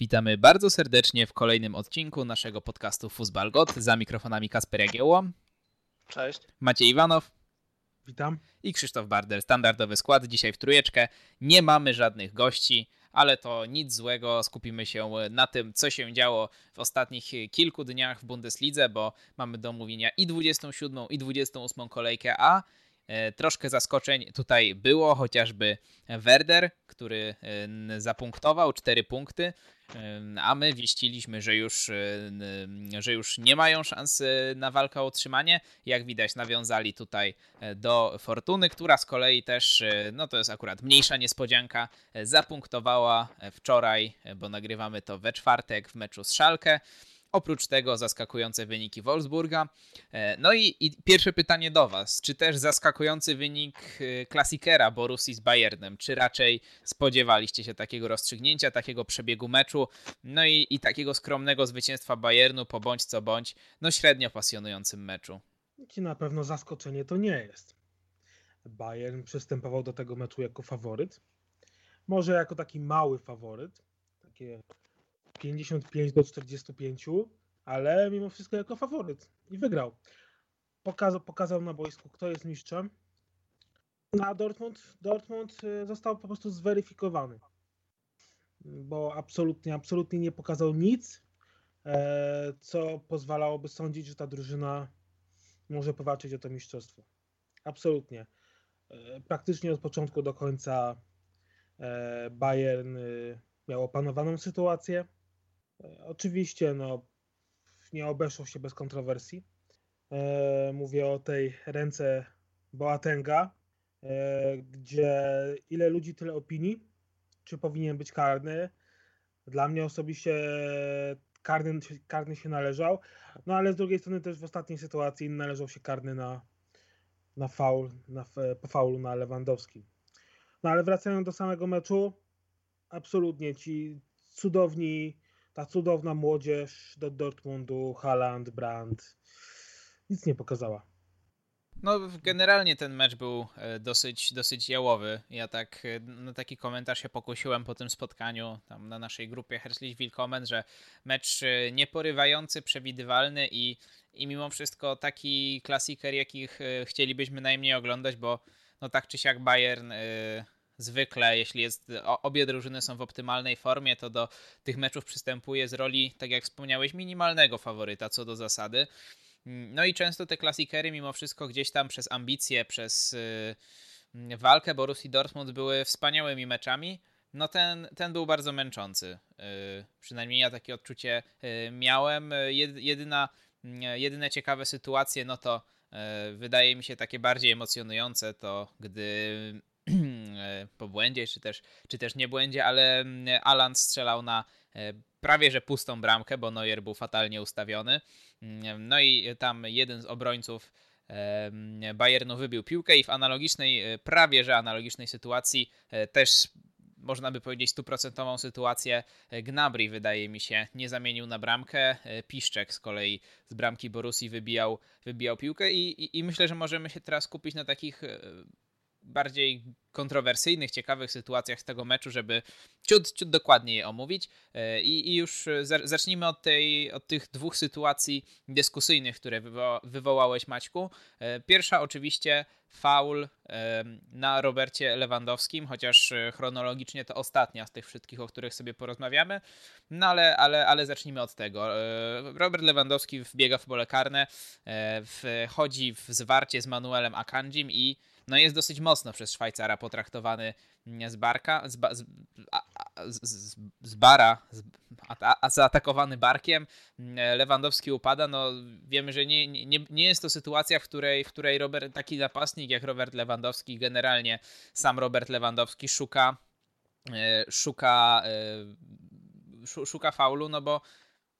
Witamy bardzo serdecznie w kolejnym odcinku naszego podcastu Fuzbal God. Za mikrofonami Kasper Jagiełło. Cześć. Maciej Iwanow. Witam. I Krzysztof Barder. Standardowy skład dzisiaj w trójeczkę. Nie mamy żadnych gości, ale to nic złego. Skupimy się na tym, co się działo w ostatnich kilku dniach w Bundeslidze, bo mamy do omówienia i 27 i 28 kolejkę, a troszkę zaskoczeń tutaj było, chociażby Werder, który e, zapunktował 4 punkty, e, a my wieściliśmy, że już, że już nie mają szans na walkę o utrzymanie. Jak widać, nawiązali tutaj do Fortuny, która z kolei też, no to jest akurat mniejsza niespodzianka, zapunktowała wczoraj, bo nagrywamy to we czwartek w meczu z Szalkę. Oprócz tego zaskakujące wyniki Wolfsburga. E, no i, i, pierwsze pytanie do Was. Czy też zaskakujący wynik e, klasikera Borussii z Bayernem? Czy raczej spodziewaliście się takiego rozstrzygnięcia, takiego przebiegu meczu? No i, i takiego skromnego zwycięstwa Bayernu po bądź co bądź, no średnio pasjonującym meczu? Ci na pewno zaskoczenie to nie jest. Bayern przystępował do tego meczu jako faworyt. Może jako taki mały faworyt. Takie 55 do 45, ale mimo wszystko jako faworyt i wygrał. Pokazał, pokazał na boisku, kto jest mistrzem. Na Dortmund, Dortmund y, został po prostu zweryfikowany, bo absolutnie, absolutnie nie pokazał nic, e, co pozwalałoby sądzić, że ta drużyna może powalczyć o to mistrzostwo. Absolutnie. E, praktycznie od początku do końca e, Bayern y, miał opanowaną sytuację. Oczywiście no, nie obeszło się bez kontrowersji. E, mówię o tej ręce Boatenga, e, gdzie ile ludzi, tyle opinii. Czy powinien być karny? Dla mnie osobiście karny, karny się należał, no ale z drugiej strony też w ostatniej sytuacji należał się karny na, na faul, na, po faulu na Lewandowski. No ale wracając do samego meczu, absolutnie ci cudowni ta cudowna młodzież do Dortmundu, Haaland, Brandt, nic nie pokazała. No, generalnie ten mecz był e, dosyć, dosyć jałowy. Ja tak e, na taki komentarz się pokusiłem po tym spotkaniu tam na naszej grupie Herzlich Willkommen, że mecz e, nieporywający, przewidywalny i, i mimo wszystko taki klasiker, jakich chcielibyśmy najmniej oglądać, bo no tak czy siak Bayern zwykle, jeśli jest, obie drużyny są w optymalnej formie, to do tych meczów przystępuje z roli, tak jak wspomniałeś, minimalnego faworyta co do zasady. No i często te klasikery mimo wszystko gdzieś tam przez ambicje, przez y, walkę Borussii Dortmund były wspaniałymi meczami. No ten, ten był bardzo męczący. Y, przynajmniej ja takie odczucie y, miałem. Jedyna, jedyne ciekawe sytuacje, no to wydaje mi się takie bardziej emocjonujące, to gdy po błędzie, czy też, czy też nie błędzie, ale mm, Alan strzelał na e, prawie że pustą bramkę, bo Neuer był fatalnie ustawiony. Mm, no i tam jeden z obrońców e, Bayernu wybił piłkę i w analogicznej, prawie że analogicznej sytuacji też można by powiedzieć stuprocentową sytuację Gnabry wydaje mi się nie zamienił na bramkę. Piszczek z kolei z bramki Borusi wybijał, wybijał piłkę i, i, i myślę, że możemy się teraz skupić na takich bardziej kontrowersyjnych, ciekawych sytuacjach z tego meczu, żeby ciut, ciut dokładniej je omówić. E, I, I, już zacznijmy od, tej, od tych dwóch sytuacji dyskusyjnych, które wywo wywołałeś, Maćku. E, pierwsza oczywiście faul e, na Robercie Lewandowskim, chociaż chronologicznie to ostatnia z tych wszystkich, o których sobie porozmawiamy. No ale, ale, ale zacznijmy od tego. Robert Lewandowski wbiega w pole karne, wchodzi w zwarcie z Manuelem Akanjim i no jest dosyć mocno przez Szwajcara potraktowany z barka, z, ba, z, z, z bara, z, a, a, zaatakowany barkiem. Lewandowski upada. No wiemy, że nie, nie, nie jest to sytuacja, w której, w której Robert, taki napastnik jak Robert Lewandowski, generalnie sam Robert Lewandowski szuka e, szuka e, szuka faulu, no bo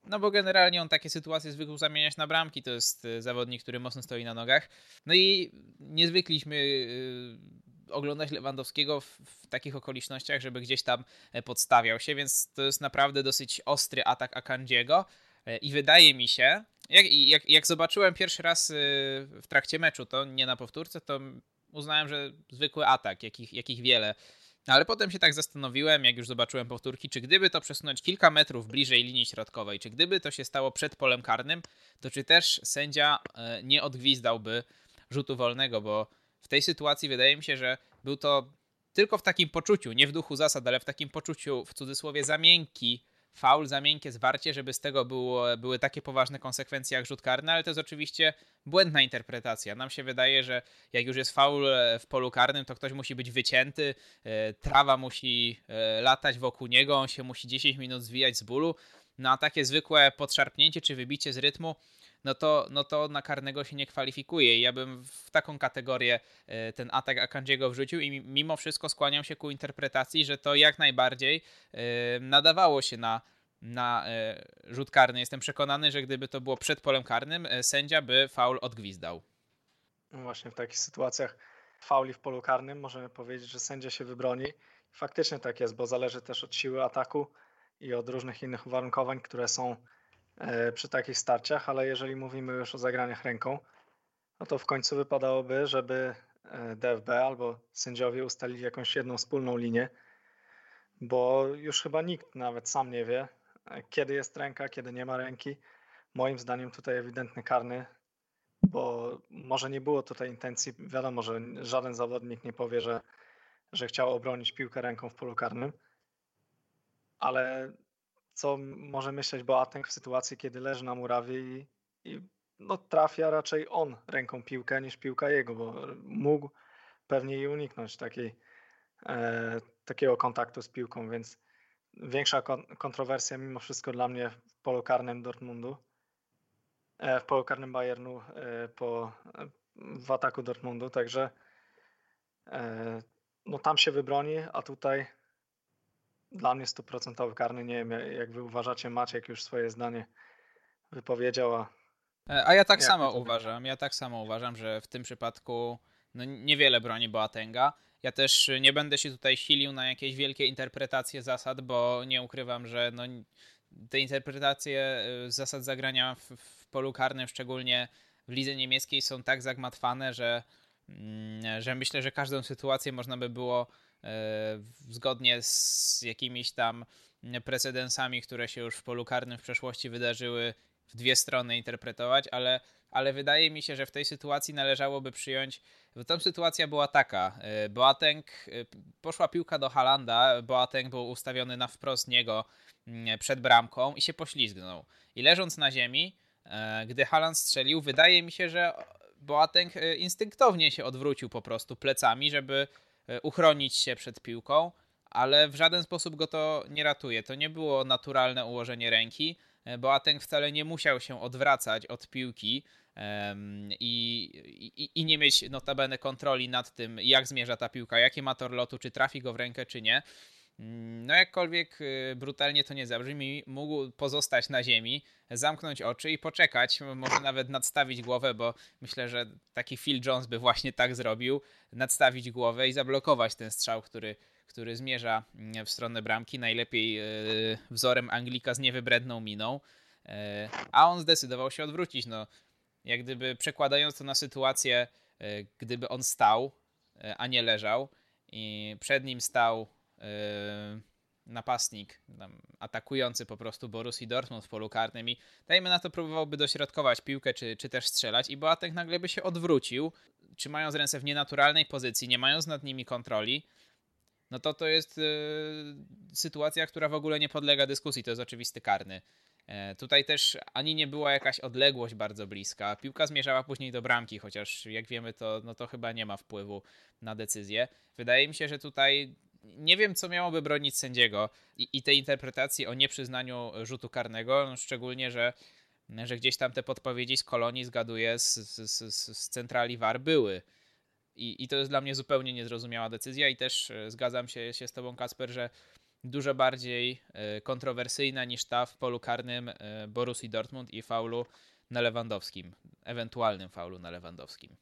no bo generalnie on takie sytuacje zwykł zamieniać na bramki. To jest e, zawodnik, który mocno stoi na nogach. No i nie zwykliśmy e, oglądać Lewandowskiego w, w, takich okolicznościach, żeby gdzieś tam e, podstawiał się, więc to jest naprawdę dosyć ostry atak Akandziego. I wydaje mi się, jak, jak, jak zobaczyłem pierwszy raz w trakcie meczu, to nie na powtórce, to uznałem, że zwykły atak, jakich, jakich wiele Ale potem się tak zastanowiłem, jak już zobaczyłem powtórki, czy gdyby to przesunąć kilka metrów bliżej linii środkowej, czy gdyby to się stało przed polem karnym, to czy też sędzia e, nie odgwizdałby rzutu wolnego, bo w tej sytuacji wydaje mi się, że był to tylko w takim poczuciu, nie w duchu zasad, ale w takim poczuciu, w cudzysłowie, za miękki faul, za miękkie zwarcie, żeby z tego było, były takie poważne konsekwencje jak rzut karny, ale to jest oczywiście błędna interpretacja. Nam się wydaje, że jak już jest faul e, w polu karnym, to ktoś musi być wycięty, e, trawa musi e, latać wokół niego, on się musi 10 minut zwijać z bólu. No a takie zwykłe podszarpnięcie czy wybicie z rytmu no to, no to na karnego się nie kwalifikuje. I ja bym w taką kategorię e, ten atak Akandziego wrzucił i mimo wszystko skłaniam się ku interpretacji, że to jak najbardziej e, nadawało się na, na e, rzut karny. Jestem przekonany, że gdyby to było przed polem karnym, sędzia by faul odgwizdał. No właśnie w takich sytuacjach fauli w polu karnym możemy powiedzieć, że sędzia się wybroni. Faktycznie tak jest, bo zależy też od siły ataku i od różnych innych uwarunkowań, które są przy takich starciach, ale jeżeli mówimy już o zagraniach ręką, no to w końcu wypadałoby, żeby e, DFB albo sędziowie ustalili jakąś jedną wspólną linię, bo już chyba nikt nawet sam nie wie, e, kiedy jest ręka, kiedy nie ma ręki. Moim zdaniem tutaj ewidentny karny, bo może nie było tutaj intencji, wiadomo, że żaden zawodnik nie powie, że, że chciał obronić piłkę ręką w polu karnym, ale co może myśleć Boateng w sytuacji, kiedy leży na murawie i, i no, trafia raczej on ręką piłkę niż piłka jego, bo mógł pewnie i uniknąć takiej, e, takiego kontaktu z piłką, więc większa kon kontrowersja mimo wszystko dla mnie w polu karnym Dortmundu, e, w polu karnym Bayernu e, po, w ataku Dortmundu, także e, no tam się wybroni, a tutaj dla mnie stuprocentowy karny. Nie wiem, jak wy uważacie, Maciek już swoje zdanie wypowiedział, a... E, a ja tak samo uważam. Ja tak samo uważam, że w tym przypadku no, niewiele broni Boatenga. Ja też nie będę się tutaj silił na jakieś wielkie interpretacje zasad, bo nie ukrywam, że no, te interpretacje e, zasad zagrania w, w polu karnym, szczególnie w lidze niemieckiej, są tak zagmatwane, że, mm, że myślę, że każdą sytuację można by było zgodnie z jakimiś tam precedensami, które się już w polu karnym w przeszłości wydarzyły, w dwie strony interpretować, ale, ale wydaje mi się, że w tej sytuacji należałoby przyjąć, bo tam sytuacja była taka, e, Boateng, e, poszła piłka do Halanda, Boateng był ustawiony na wprost niego mm, przed bramką i się poślizgnął. I leżąc na ziemi, gdy Haland strzelił, wydaje mi się, że Boateng instynktownie się odwrócił po prostu plecami, żeby E, uchronić się przed piłką, ale w żaden sposób go to nie ratuje. To nie było naturalne ułożenie ręki. E, Boateng wcale nie musiał się odwracać od piłki i, i, i nie mieć notabene kontroli nad tym, jak zmierza ta piłka, jakie ma tor lotu, czy trafi go w rękę, czy nie. Mm, no jakkolwiek y, brutalnie to nie zabrzmi, mógł pozostać na ziemi, zamknąć oczy i poczekać, może nawet nadstawić głowę, bo myślę, że taki Phil Jones by właśnie tak zrobił, nadstawić głowę i zablokować ten strzał, który, który zmierza mm, w stronę bramki, najlepiej y, wzorem Anglika z niewybredną miną, y, a on zdecydował się odwrócić. No, jak gdyby przekładając to na sytuację, gdyby on stał, a nie leżał i przed nim stał napastnik atakujący po prostu Borussii Dortmund w polu karnym i dajmy na to próbowałby dośrodkować piłkę czy, czy też strzelać i Boatek nagle by się odwrócił, trzymając ręce w nienaturalnej pozycji, nie mając nad nimi kontroli, no to to jest yy, sytuacja, która w ogóle nie podlega dyskusji, to jest oczywisty karny. Yy, tutaj też ani nie była jakaś odległość bardzo bliska. Piłka zmierzała później do bramki, chociaż jak wiemy, to, no to chyba nie ma wpływu na decyzję. Wydaje mi się, że tutaj nie wiem, co miałoby bronić sędziego i, i tej interpretacji o nieprzyznaniu rzutu karnego, no szczególnie, że, że gdzieś tam te podpowiedzi z kolonii, zgaduję, z, z, z, z centrali VAR były. I, I to jest dla mnie zupełnie niezrozumiała decyzja i też e, zgadzam się, się z tobą, Kasper, że dużo bardziej e, kontrowersyjna niż ta w polu karnym e, Borussii Dortmund i faulu na Lewandowskim, ewentualnym faulu na Lewandowskim.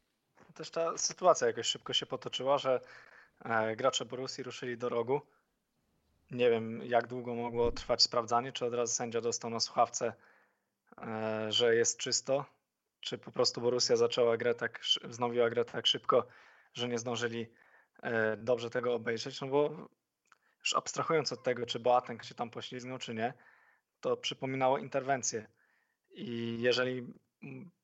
Też ta sytuacja jakoś szybko się potoczyła, że gracze Borussii ruszyli do rogu. Nie wiem, jak długo mogło trwać sprawdzanie, czy od razu sędzia dostał na słuchawce, e, że jest czysto, czy po prostu Borussia zaczęła grę tak, wznowiła grę tak szybko, że nie zdążyli e, dobrze tego obejrzeć, no bo już abstrahując od tego, czy Boateng się tam poślizgnął, czy nie, to przypominało interwencję. I jeżeli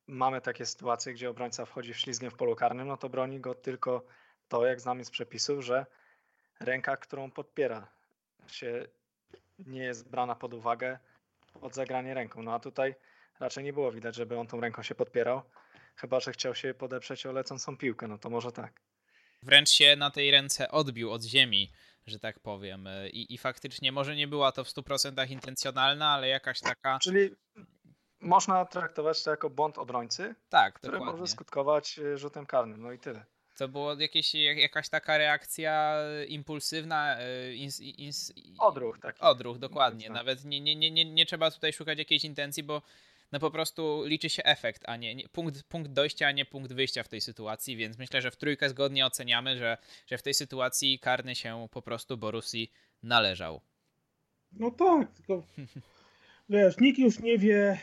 mamy takie sytuacje, gdzie obrońca wchodzi w ślizgiem w polu karnym, no to broni go tylko to, jak znamy z przepisów, że ręka, którą podpiera się nie jest brana pod uwagę pod zagranie ręką. No a tutaj raczej nie było widać, żeby on tą ręką się podpierał, chyba że chciał się podeprzeć o lecącą piłkę, no to może tak. Wręcz się na tej ręce odbił od ziemi, że tak powiem. I, i faktycznie może nie była to w 100% intencjonalna, ale jakaś taka. Czyli można traktować to jako błąd obrońcy, tak, który dokładnie. może skutkować y, rzutem karnym. No i tyle. To była jakieś, jakaś taka reakcja impulsywna. Y, ins, ins, odruch taki. Odruch, dokładnie. Nawet nie, nie, nie, nie, nie trzeba tutaj szukać jakiejś intencji, bo no po prostu liczy się efekt, a nie, nie, punkt, punkt dojścia, a nie punkt wyjścia w tej sytuacji, więc myślę, że w trójkę zgodnie oceniamy, że, że w tej sytuacji karny się po prostu Borusi należał. No tak, tylko wiesz, nikt już nie wie,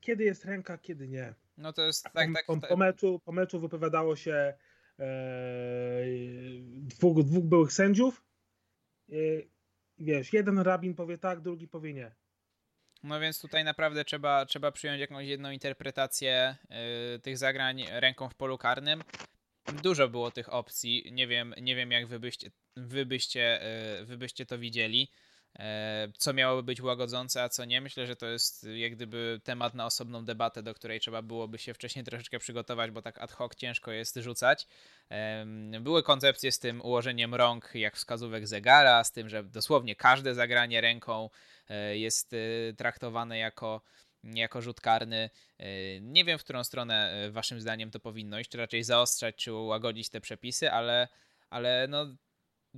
kiedy jest ręka, kiedy nie. No to jest tak, tak. Po, po meczu, po meczu wypowiadało się e, dwóch, dwóch byłych sędziów. E, wiesz, jeden rabin powie tak, drugi powie nie. No więc tutaj naprawdę trzeba, trzeba przyjąć jakąś jedną interpretację y, tych zagrań ręką w polu karnym. Dużo było tych opcji. Nie wiem, nie wiem jak wy byście, wy byście, y, wy byście to widzieli. E, co miałoby być łagodzące, a co nie. Myślę, że to jest jak gdyby temat na osobną debatę, do której trzeba byłoby się wcześniej troszeczkę przygotować, bo tak ad hoc ciężko jest rzucać. Były koncepcje z tym ułożeniem rąk jak wskazówek zegara, z tym, że dosłownie każde zagranie ręką e, jest e, traktowane jako jako rzut karny. Nie wiem, w którą stronę waszym zdaniem to powinno iść, czy raczej zaostrzać, czy łagodzić te przepisy, ale, ale no,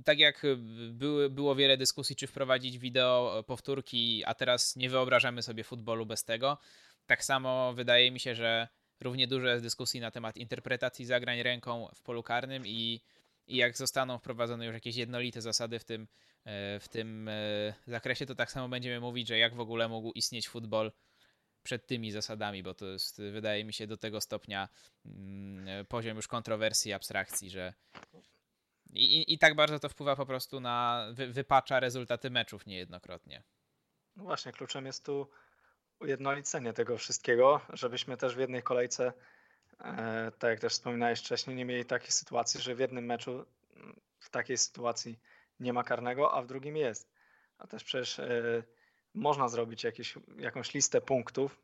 tak jak y, były, było wiele dyskusji, czy wprowadzić wideo powtórki, a teraz nie wyobrażamy sobie futbolu bez tego, tak samo wydaje mi się, że równie dużo jest dyskusji na temat interpretacji zagrań ręką w polu karnym i, i jak zostaną wprowadzone już jakieś jednolite zasady w tym, e, w tym e, zakresie, to tak samo będziemy mówić, że jak w ogóle mógł istnieć futbol przed tymi zasadami, bo to jest, wydaje mi się, do tego stopnia mm, poziom już kontrowersji, abstrakcji, że, i, I tak bardzo to wpływa po prostu na, wy, wypacza rezultaty meczów niejednokrotnie. No właśnie, kluczem jest tu ujednolicenie tego wszystkiego, żebyśmy też w jednej kolejce, e, tak jak też wspominałeś wcześniej, nie mieli takiej sytuacji, że w jednym meczu mm, w takiej sytuacji nie ma karnego, a w drugim jest. A też przecież e, można zrobić jakieś, jakąś listę punktów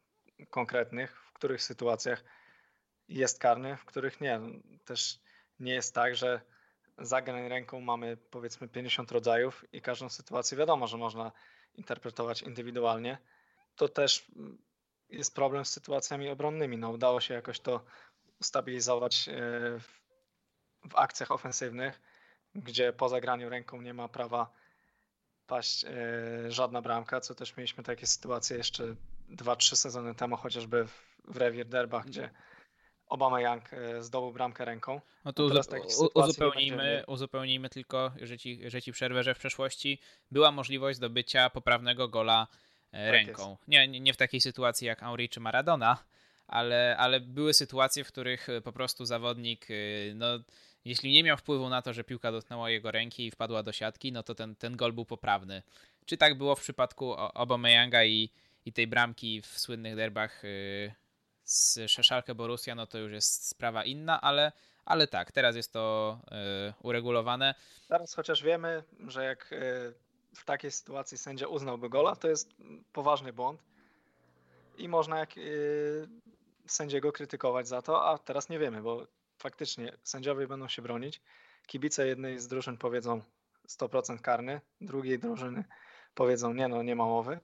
konkretnych, w których sytuacjach jest karny, w których nie. Też nie jest tak, że zagrań ręką mamy powiedzmy 50 rodzajów i każdą sytuację wiadomo, że można interpretować indywidualnie. To też jest problem z sytuacjami obronnymi. No, udało się jakoś to ustabilizować e, w, w akcjach ofensywnych, gdzie po zagraniu ręką nie ma prawa paść e, żadna bramka, co też mieliśmy takie sytuacje jeszcze 2-3 sezony temu, chociażby w, w Rewir Derbach, gdzie Obama Young e, zdobył bramkę ręką. No to uzupełnijmy, uzupełnijmy tylko, że ci, że ci przerwę, że w przeszłości była możliwość zdobycia poprawnego gola e, tak ręką. Nie, nie w takiej sytuacji jak Henry czy Maradona, ale, ale były sytuacje, w których e, po prostu zawodnik, no, jeśli nie miał wpływu na to, że piłka dotknęła jego ręki i wpadła do siatki, no to ten, ten gol był poprawny. Czy tak było w przypadku Younga i, i tej bramki w słynnych derbach z Szeszalkę Borussia, no to już jest sprawa inna, ale, ale tak, teraz jest to y, uregulowane. Teraz chociaż wiemy, że jak y, w takiej sytuacji sędzia uznałby gola, to jest poważny błąd i można jak y, sędziego krytykować za to, a teraz nie wiemy, bo faktycznie sędziowie będą się bronić. Kibice jednej z drużyn powiedzą 100% karny, drugiej drużyny powiedzą nie no, nie ma mowy.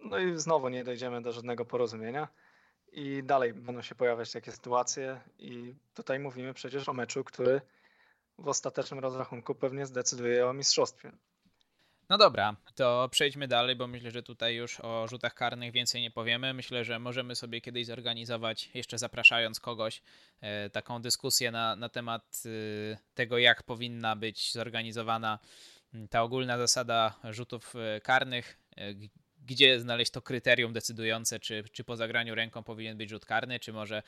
No i znowu nie dojdziemy do żadnego porozumienia i dalej będą się pojawiać takie sytuacje i tutaj mówimy przecież o meczu, który w ostatecznym rozrachunku pewnie zdecyduje o mistrzostwie. No dobra, to przejdźmy dalej, bo myślę, że tutaj już o rzutach karnych więcej nie powiemy. Myślę, że możemy sobie kiedyś zorganizować, jeszcze zapraszając kogoś, e, taką dyskusję na, na temat e, tego, jak powinna być zorganizowana ta ogólna zasada rzutów e, karnych, gdzie znaleźć to kryterium decydujące, czy, czy po zagraniu ręką powinien być rzut karny, czy może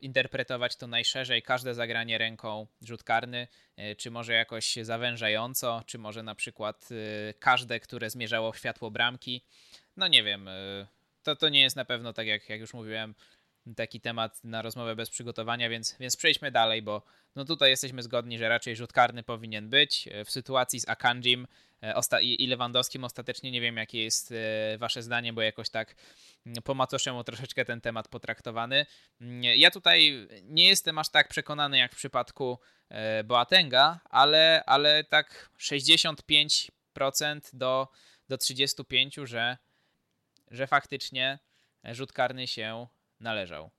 interpretować to najszerzej, każde zagranie ręką rzut karny, czy może jakoś zawężająco, czy może na przykład każde, które zmierzało w światło bramki. No nie wiem, to, to nie jest na pewno, tak jak, jak już mówiłem, taki temat na rozmowę bez przygotowania, więc, więc przejdźmy dalej, bo no tutaj jesteśmy zgodni, że raczej rzut karny powinien być. W sytuacji z Akanjim e, i Lewandowskim ostatecznie nie wiem, jakie jest e, wasze zdanie, bo jakoś tak mm, po macoszemu troszeczkę ten temat potraktowany. Mm, ja tutaj nie jestem aż tak przekonany jak w przypadku e, Boatenga, ale, ale tak 65% do, do 35%, że, że faktycznie rzut karny się należał.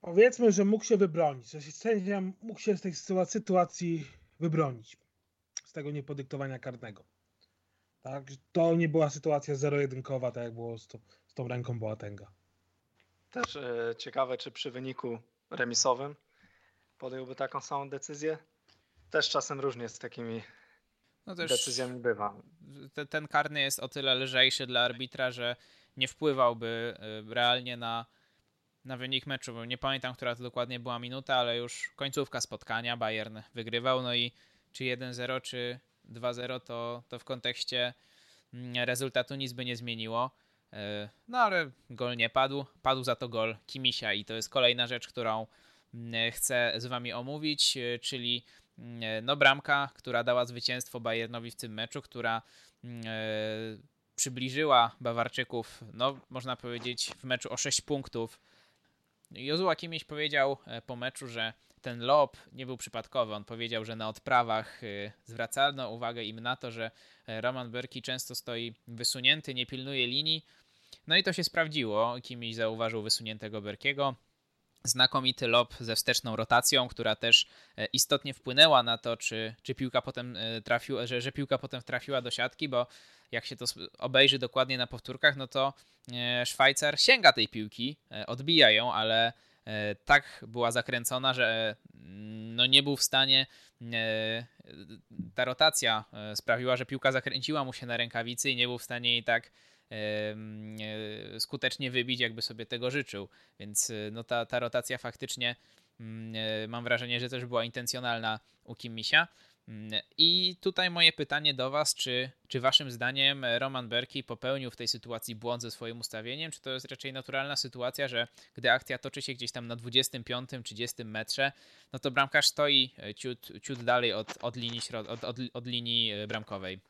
Powiedzmy, że mógł się wybronić, że sędzia mógł się z tej sytuacji wybronić, z tego niepodyktowania karnego. Tak? To nie była sytuacja zero-jedynkowa, tak jak było z, to, z tą ręką Boatenga. Też e, ciekawe, czy przy wyniku remisowym podjąłby taką samą decyzję. Też czasem różnie z takimi no decyzjami bywa. Te, ten karny jest o tyle lżejszy dla arbitra, że nie wpływałby e, realnie na na wynik meczu, bo nie pamiętam, która to dokładnie była minuta, ale już końcówka spotkania, Bayern wygrywał, no i czy 1-0, czy 2-0, to, to w kontekście mm, rezultatu nic by nie zmieniło. E, no ale gol nie padł, padł za to gol Kimisia i to jest kolejna rzecz, którą mm, chcę z wami omówić, e, czyli mm, no bramka, która dała zwycięstwo Bayernowi w tym meczu, która e, przybliżyła Bawarczyków, no można powiedzieć w meczu o 6 punktów Jozua Kimiś powiedział e, po meczu, że ten lob nie był przypadkowy. On powiedział, że na odprawach e, zwracano uwagę im na to, że e, Roman Berki często stoi wysunięty, nie pilnuje linii. No i to się sprawdziło. Kimiś zauważył wysuniętego Berkiego. Znakomity lob ze wsteczną rotacją, która też istotnie wpłynęła na to, czy, czy piłka potem trafiła, że, że piłka potem trafiła do siatki, bo jak się to obejrzy dokładnie na powtórkach, no to e, Szwajcar sięga tej piłki, e, odbija ją, ale e, tak była zakręcona, że no nie był w stanie. Ta rotacja sprawiła, że piłka zakręciła mu się na rękawicy i nie był w stanie jej tak skutecznie wybić, jakby sobie tego życzył. Więc no ta, ta rotacja faktycznie mam wrażenie, że też była intencjonalna u Kimmisia. Mm, I tutaj moje pytanie do Was, czy, czy Waszym zdaniem Roman Berki popełnił w tej sytuacji błąd ze swoim ustawieniem, czy to jest raczej naturalna sytuacja, że gdy akcja toczy się gdzieś tam na 25-30 metrze, no to bramkarz stoi e, ciut, ciut dalej od, od, linii środ- od, od, od linii e, bramkowej?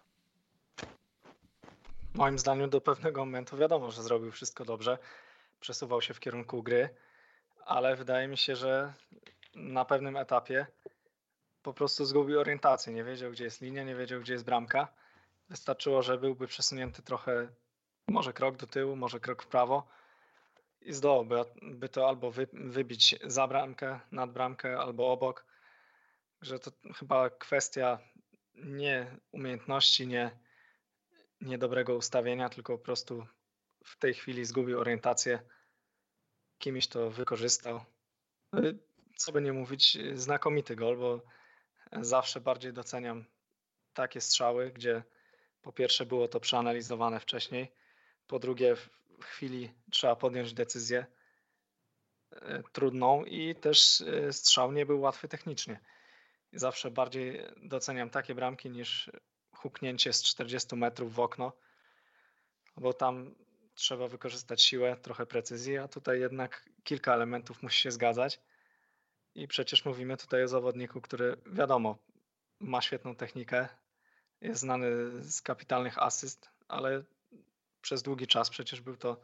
Moim zdaniem do pewnego momentu wiadomo, że zrobił wszystko dobrze, przesuwał się w kierunku gry, ale wydaje mi się, że na pewnym etapie po prostu zgubił orientację, nie wiedział gdzie jest linia, nie wiedział gdzie jest bramka. Wystarczyło, że byłby przesunięty trochę, może krok do tyłu, może krok w prawo i zdołałby by to albo wy, wybić za bramkę, nad bramkę, albo obok. Że to chyba kwestia nie umiejętności, nie, nie dobrego ustawienia, tylko po prostu w tej chwili zgubił orientację. Kimś to wykorzystał. Co by nie mówić, znakomity gol, bo zawsze bardziej doceniam takie strzały, gdzie po pierwsze było to przeanalizowane wcześniej, po drugie w chwili trzeba podjąć decyzję e, trudną i też e, strzał nie był łatwy technicznie. Zawsze bardziej doceniam takie bramki niż huknięcie z 40 metrów w okno, bo tam trzeba wykorzystać siłę, trochę precyzji, a tutaj jednak kilka elementów musi się zgadzać. I przecież mówimy tutaj o zawodniku, który wiadomo, ma świetną technikę, jest znany z kapitalnych asyst, ale przez długi czas przecież był to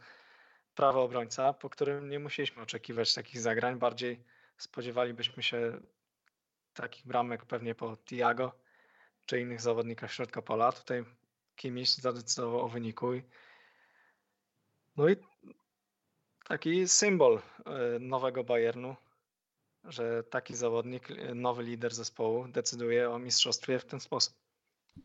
prawy obrońca, po którym nie musieliśmy oczekiwać takich zagrań. Bardziej spodziewalibyśmy się takich bramek pewnie po Tiago czy innych zawodnikach środka pola. Tutaj kimś zadecydował o wyniku. No i taki symbol e, nowego Bayernu, że taki zawodnik, nowy lider zespołu decyduje o mistrzostwie w ten sposób.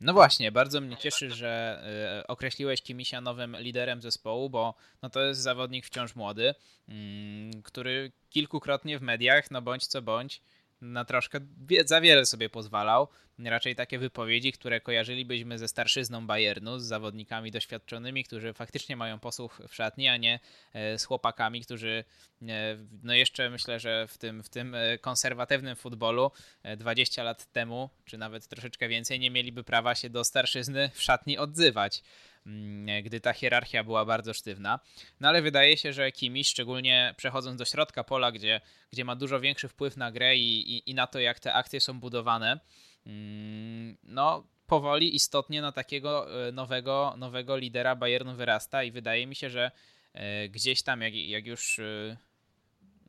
No właśnie, bardzo mnie cieszy, że y, określiłeś Kimisia nowym liderem zespołu, bo no to jest zawodnik wciąż młody, mm, który kilkukrotnie w mediach, no bądź co bądź, na troszkę za wiele sobie pozwalał. Raczej takie wypowiedzi, które kojarzylibyśmy ze starszyzną Bayernu, z zawodnikami doświadczonymi, którzy faktycznie mają posłuch w szatni, a nie e, z chłopakami, którzy e, no jeszcze myślę, że w tym, w tym e, konserwatywnym futbolu 20 lat temu, czy nawet troszeczkę więcej, nie mieliby prawa się do starszyzny w szatni odzywać. Mm, gdy ta hierarchia była bardzo sztywna. No ale wydaje się, że Kimi, szczególnie przechodząc do środka pola, gdzie, gdzie ma dużo większy wpływ na grę i, i, i na to, jak te akcje są budowane, mm, no powoli, istotnie na takiego e, nowego, nowego lidera Bayernu wyrasta i wydaje mi się, że e, gdzieś tam, jak, jak już e,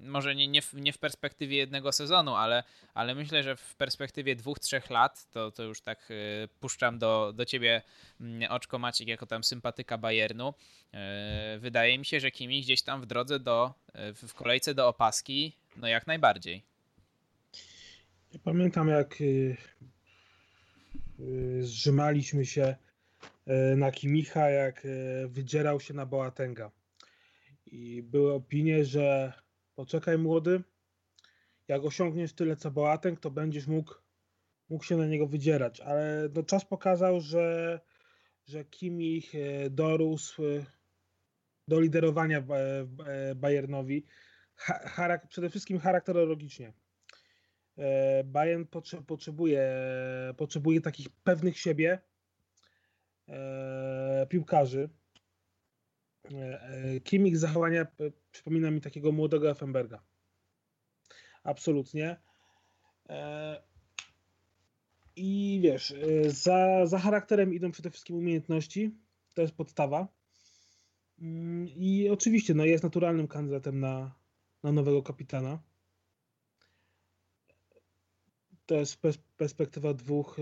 może nie, nie, w, nie w perspektywie jednego sezonu, ale, ale myślę, że w perspektywie dwóch, trzech lat, to, to już tak y, puszczam do, do ciebie y, oczko Maciek jako tam sympatyka Bayernu. Y, wydaje mi się, że Kimi gdzieś tam w drodze do, w kolejce do opaski, no jak najbardziej. Ja pamiętam jak y, y, zrzymaliśmy się na Kimicha, jak wydzierał się na Boatenga. I były opinie, że poczekaj młody, jak osiągniesz tyle co Boateng, to będziesz mógł, mógł się na niego wydzierać, ale no, czas pokazał, że, że Kimich e, dorósł e, do liderowania e, Bayernowi, Charak przede wszystkim charakterologicznie. Bayern potrzebuje, potrzebuje takich pewnych siebie piłkarzy, Kimik zachowania e, przypomina mi takiego młodego Effenberga. Absolutnie. I wiesz, za, za charakterem idą przede wszystkim umiejętności. To jest podstawa. Mm, I oczywiście no, jest naturalnym kandydatem na, na nowego kapitana. To jest perspektywa dwóch,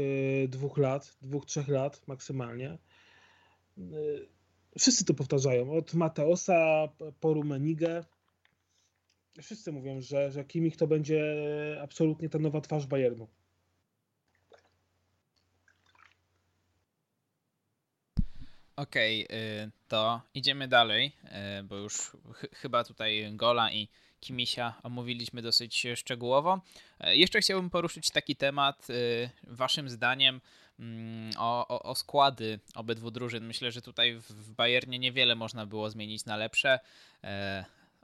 dwóch lat, dwóch, trzech lat maksymalnie Wszyscy to powtarzają. Od Mateosa po Rumenigę. Wszyscy mówią, że, że Kimich to będzie absolutnie ta nowa twarz Bayernu. Okej, okay, to idziemy dalej, y, bo już ch chyba tutaj Gola i Kimisia omówiliśmy dosyć szczegółowo. Y, jeszcze chciałbym poruszyć taki temat, y, waszym zdaniem, o, o, o, składy obydwu drużyn. Myślę, że tutaj w Bayernie niewiele można było zmienić na lepsze.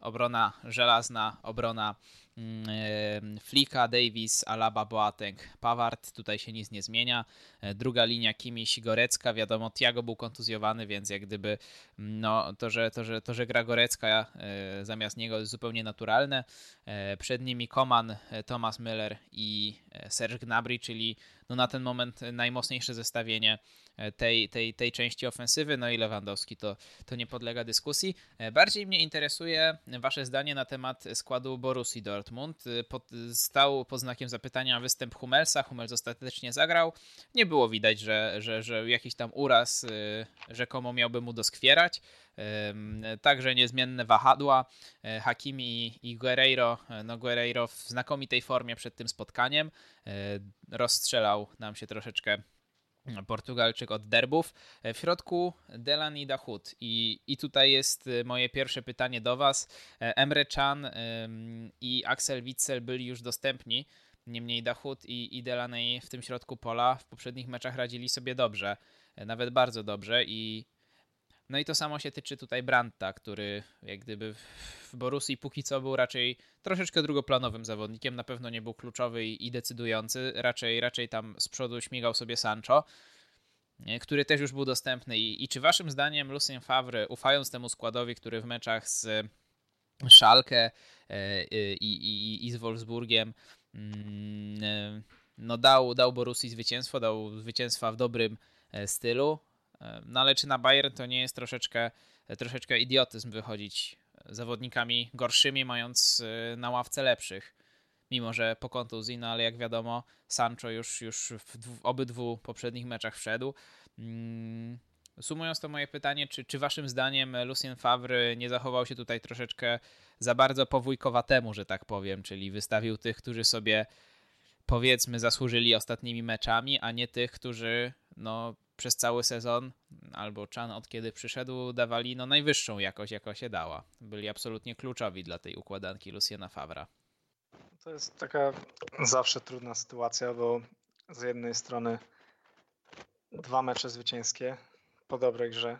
E, obrona żelazna, obrona mm, Flika, Davis, Alaba, Boateng, Pawart, tutaj się nic nie zmienia. E, druga linia Kimiś, Gorecka, wiadomo, Tiago był kontuzjowany, więc jak gdyby mm, no, to, że, to, że, to, że gra Gorecka e, zamiast niego jest zupełnie naturalne. Przed nimi Koman, Thomas Müller i Serge Gnabry, czyli no na ten moment najmocniejsze zestawienie e, tej, tej, tej części ofensywy, no i Lewandowski to, to nie podlega dyskusji. E, bardziej mnie interesuje Wasze zdanie na temat składu Borussii Dortmund. E, pod, stał pod znakiem zapytania występ Hummelsa, Hummels ostatecznie zagrał. Nie było widać, że, że, że jakiś tam uraz rzekomo miałby mu doskwierać. Także niezmienne wahadła. E, Hakimi i Guerreiro. E, no Guerreiro w znakomitej formie przed tym spotkaniem. E, rozstrzelał nam się troszeczkę Portugalczyk od derbów. W środku Delan i Dachut. I, I tutaj jest moje pierwsze pytanie do Was. Emre Can i Axel Witzel byli już dostępni. Niemniej Dachut i, i Delaney w tym środku pola w poprzednich meczach radzili sobie dobrze. Nawet bardzo dobrze i no i to samo się tyczy tutaj Brandta, który jak gdyby w Borussii póki co był raczej troszeczkę drugoplanowym zawodnikiem, na pewno nie był kluczowy i decydujący, raczej, raczej tam z przodu śmigał sobie Sancho, który też już był dostępny. I, i czy waszym zdaniem Lucien Favre, ufając temu składowi, który w meczach z Schalke e, i, i, i z Wolfsburgiem mm, e, no dał, dał Borussii zwycięstwo, dał zwycięstwa w dobrym e, stylu, no ale czy na Bayern to nie jest troszeczkę, troszeczkę idiotyzm wychodzić zawodnikami gorszymi, mając y, na ławce lepszych? Mimo, że po kontuzji, no ale jak wiadomo, Sancho już, już w obydwu poprzednich meczach wszedł. Mm, sumując to moje pytanie, czy, czy waszym zdaniem Lucien Favre nie zachował się tutaj troszeczkę za bardzo powójkowatemu, że tak powiem, czyli wystawił tych, którzy sobie powiedzmy zasłużyli ostatnimi meczami, a nie tych, którzy no, przez cały sezon, albo Chan od kiedy przyszedł, dawali no najwyższą jakość, jaka się dała. Byli absolutnie kluczowi dla tej układanki Luciana Favra. To jest taka zawsze trudna sytuacja, bo z jednej strony dwa mecze zwycięskie po dobrej grze.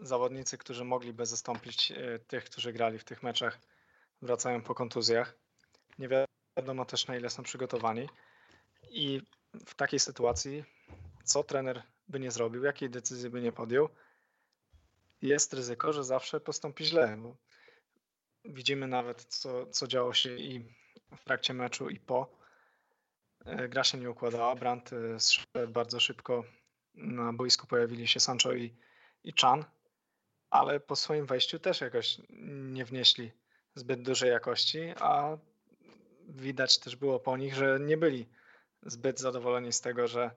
Zawodnicy, którzy mogliby zastąpić e, tych, którzy grali w tych meczach, wracają po kontuzjach. Nie wiadomo też na ile są przygotowani. I w takiej sytuacji, co trener by nie zrobił, jakiej decyzji by nie podjął, jest ryzyko, że zawsze postąpi źle. Widzimy nawet, co, co działo się i w trakcie meczu, i po. E, gra się nie układała. Brandt e, bardzo szybko. Na boisku pojawili się Sancho i, i Chan, ale po swoim wejściu też jakoś nie wnieśli zbyt dużej jakości, a widać też było po nich, że nie byli zbyt zadowoleni z tego, że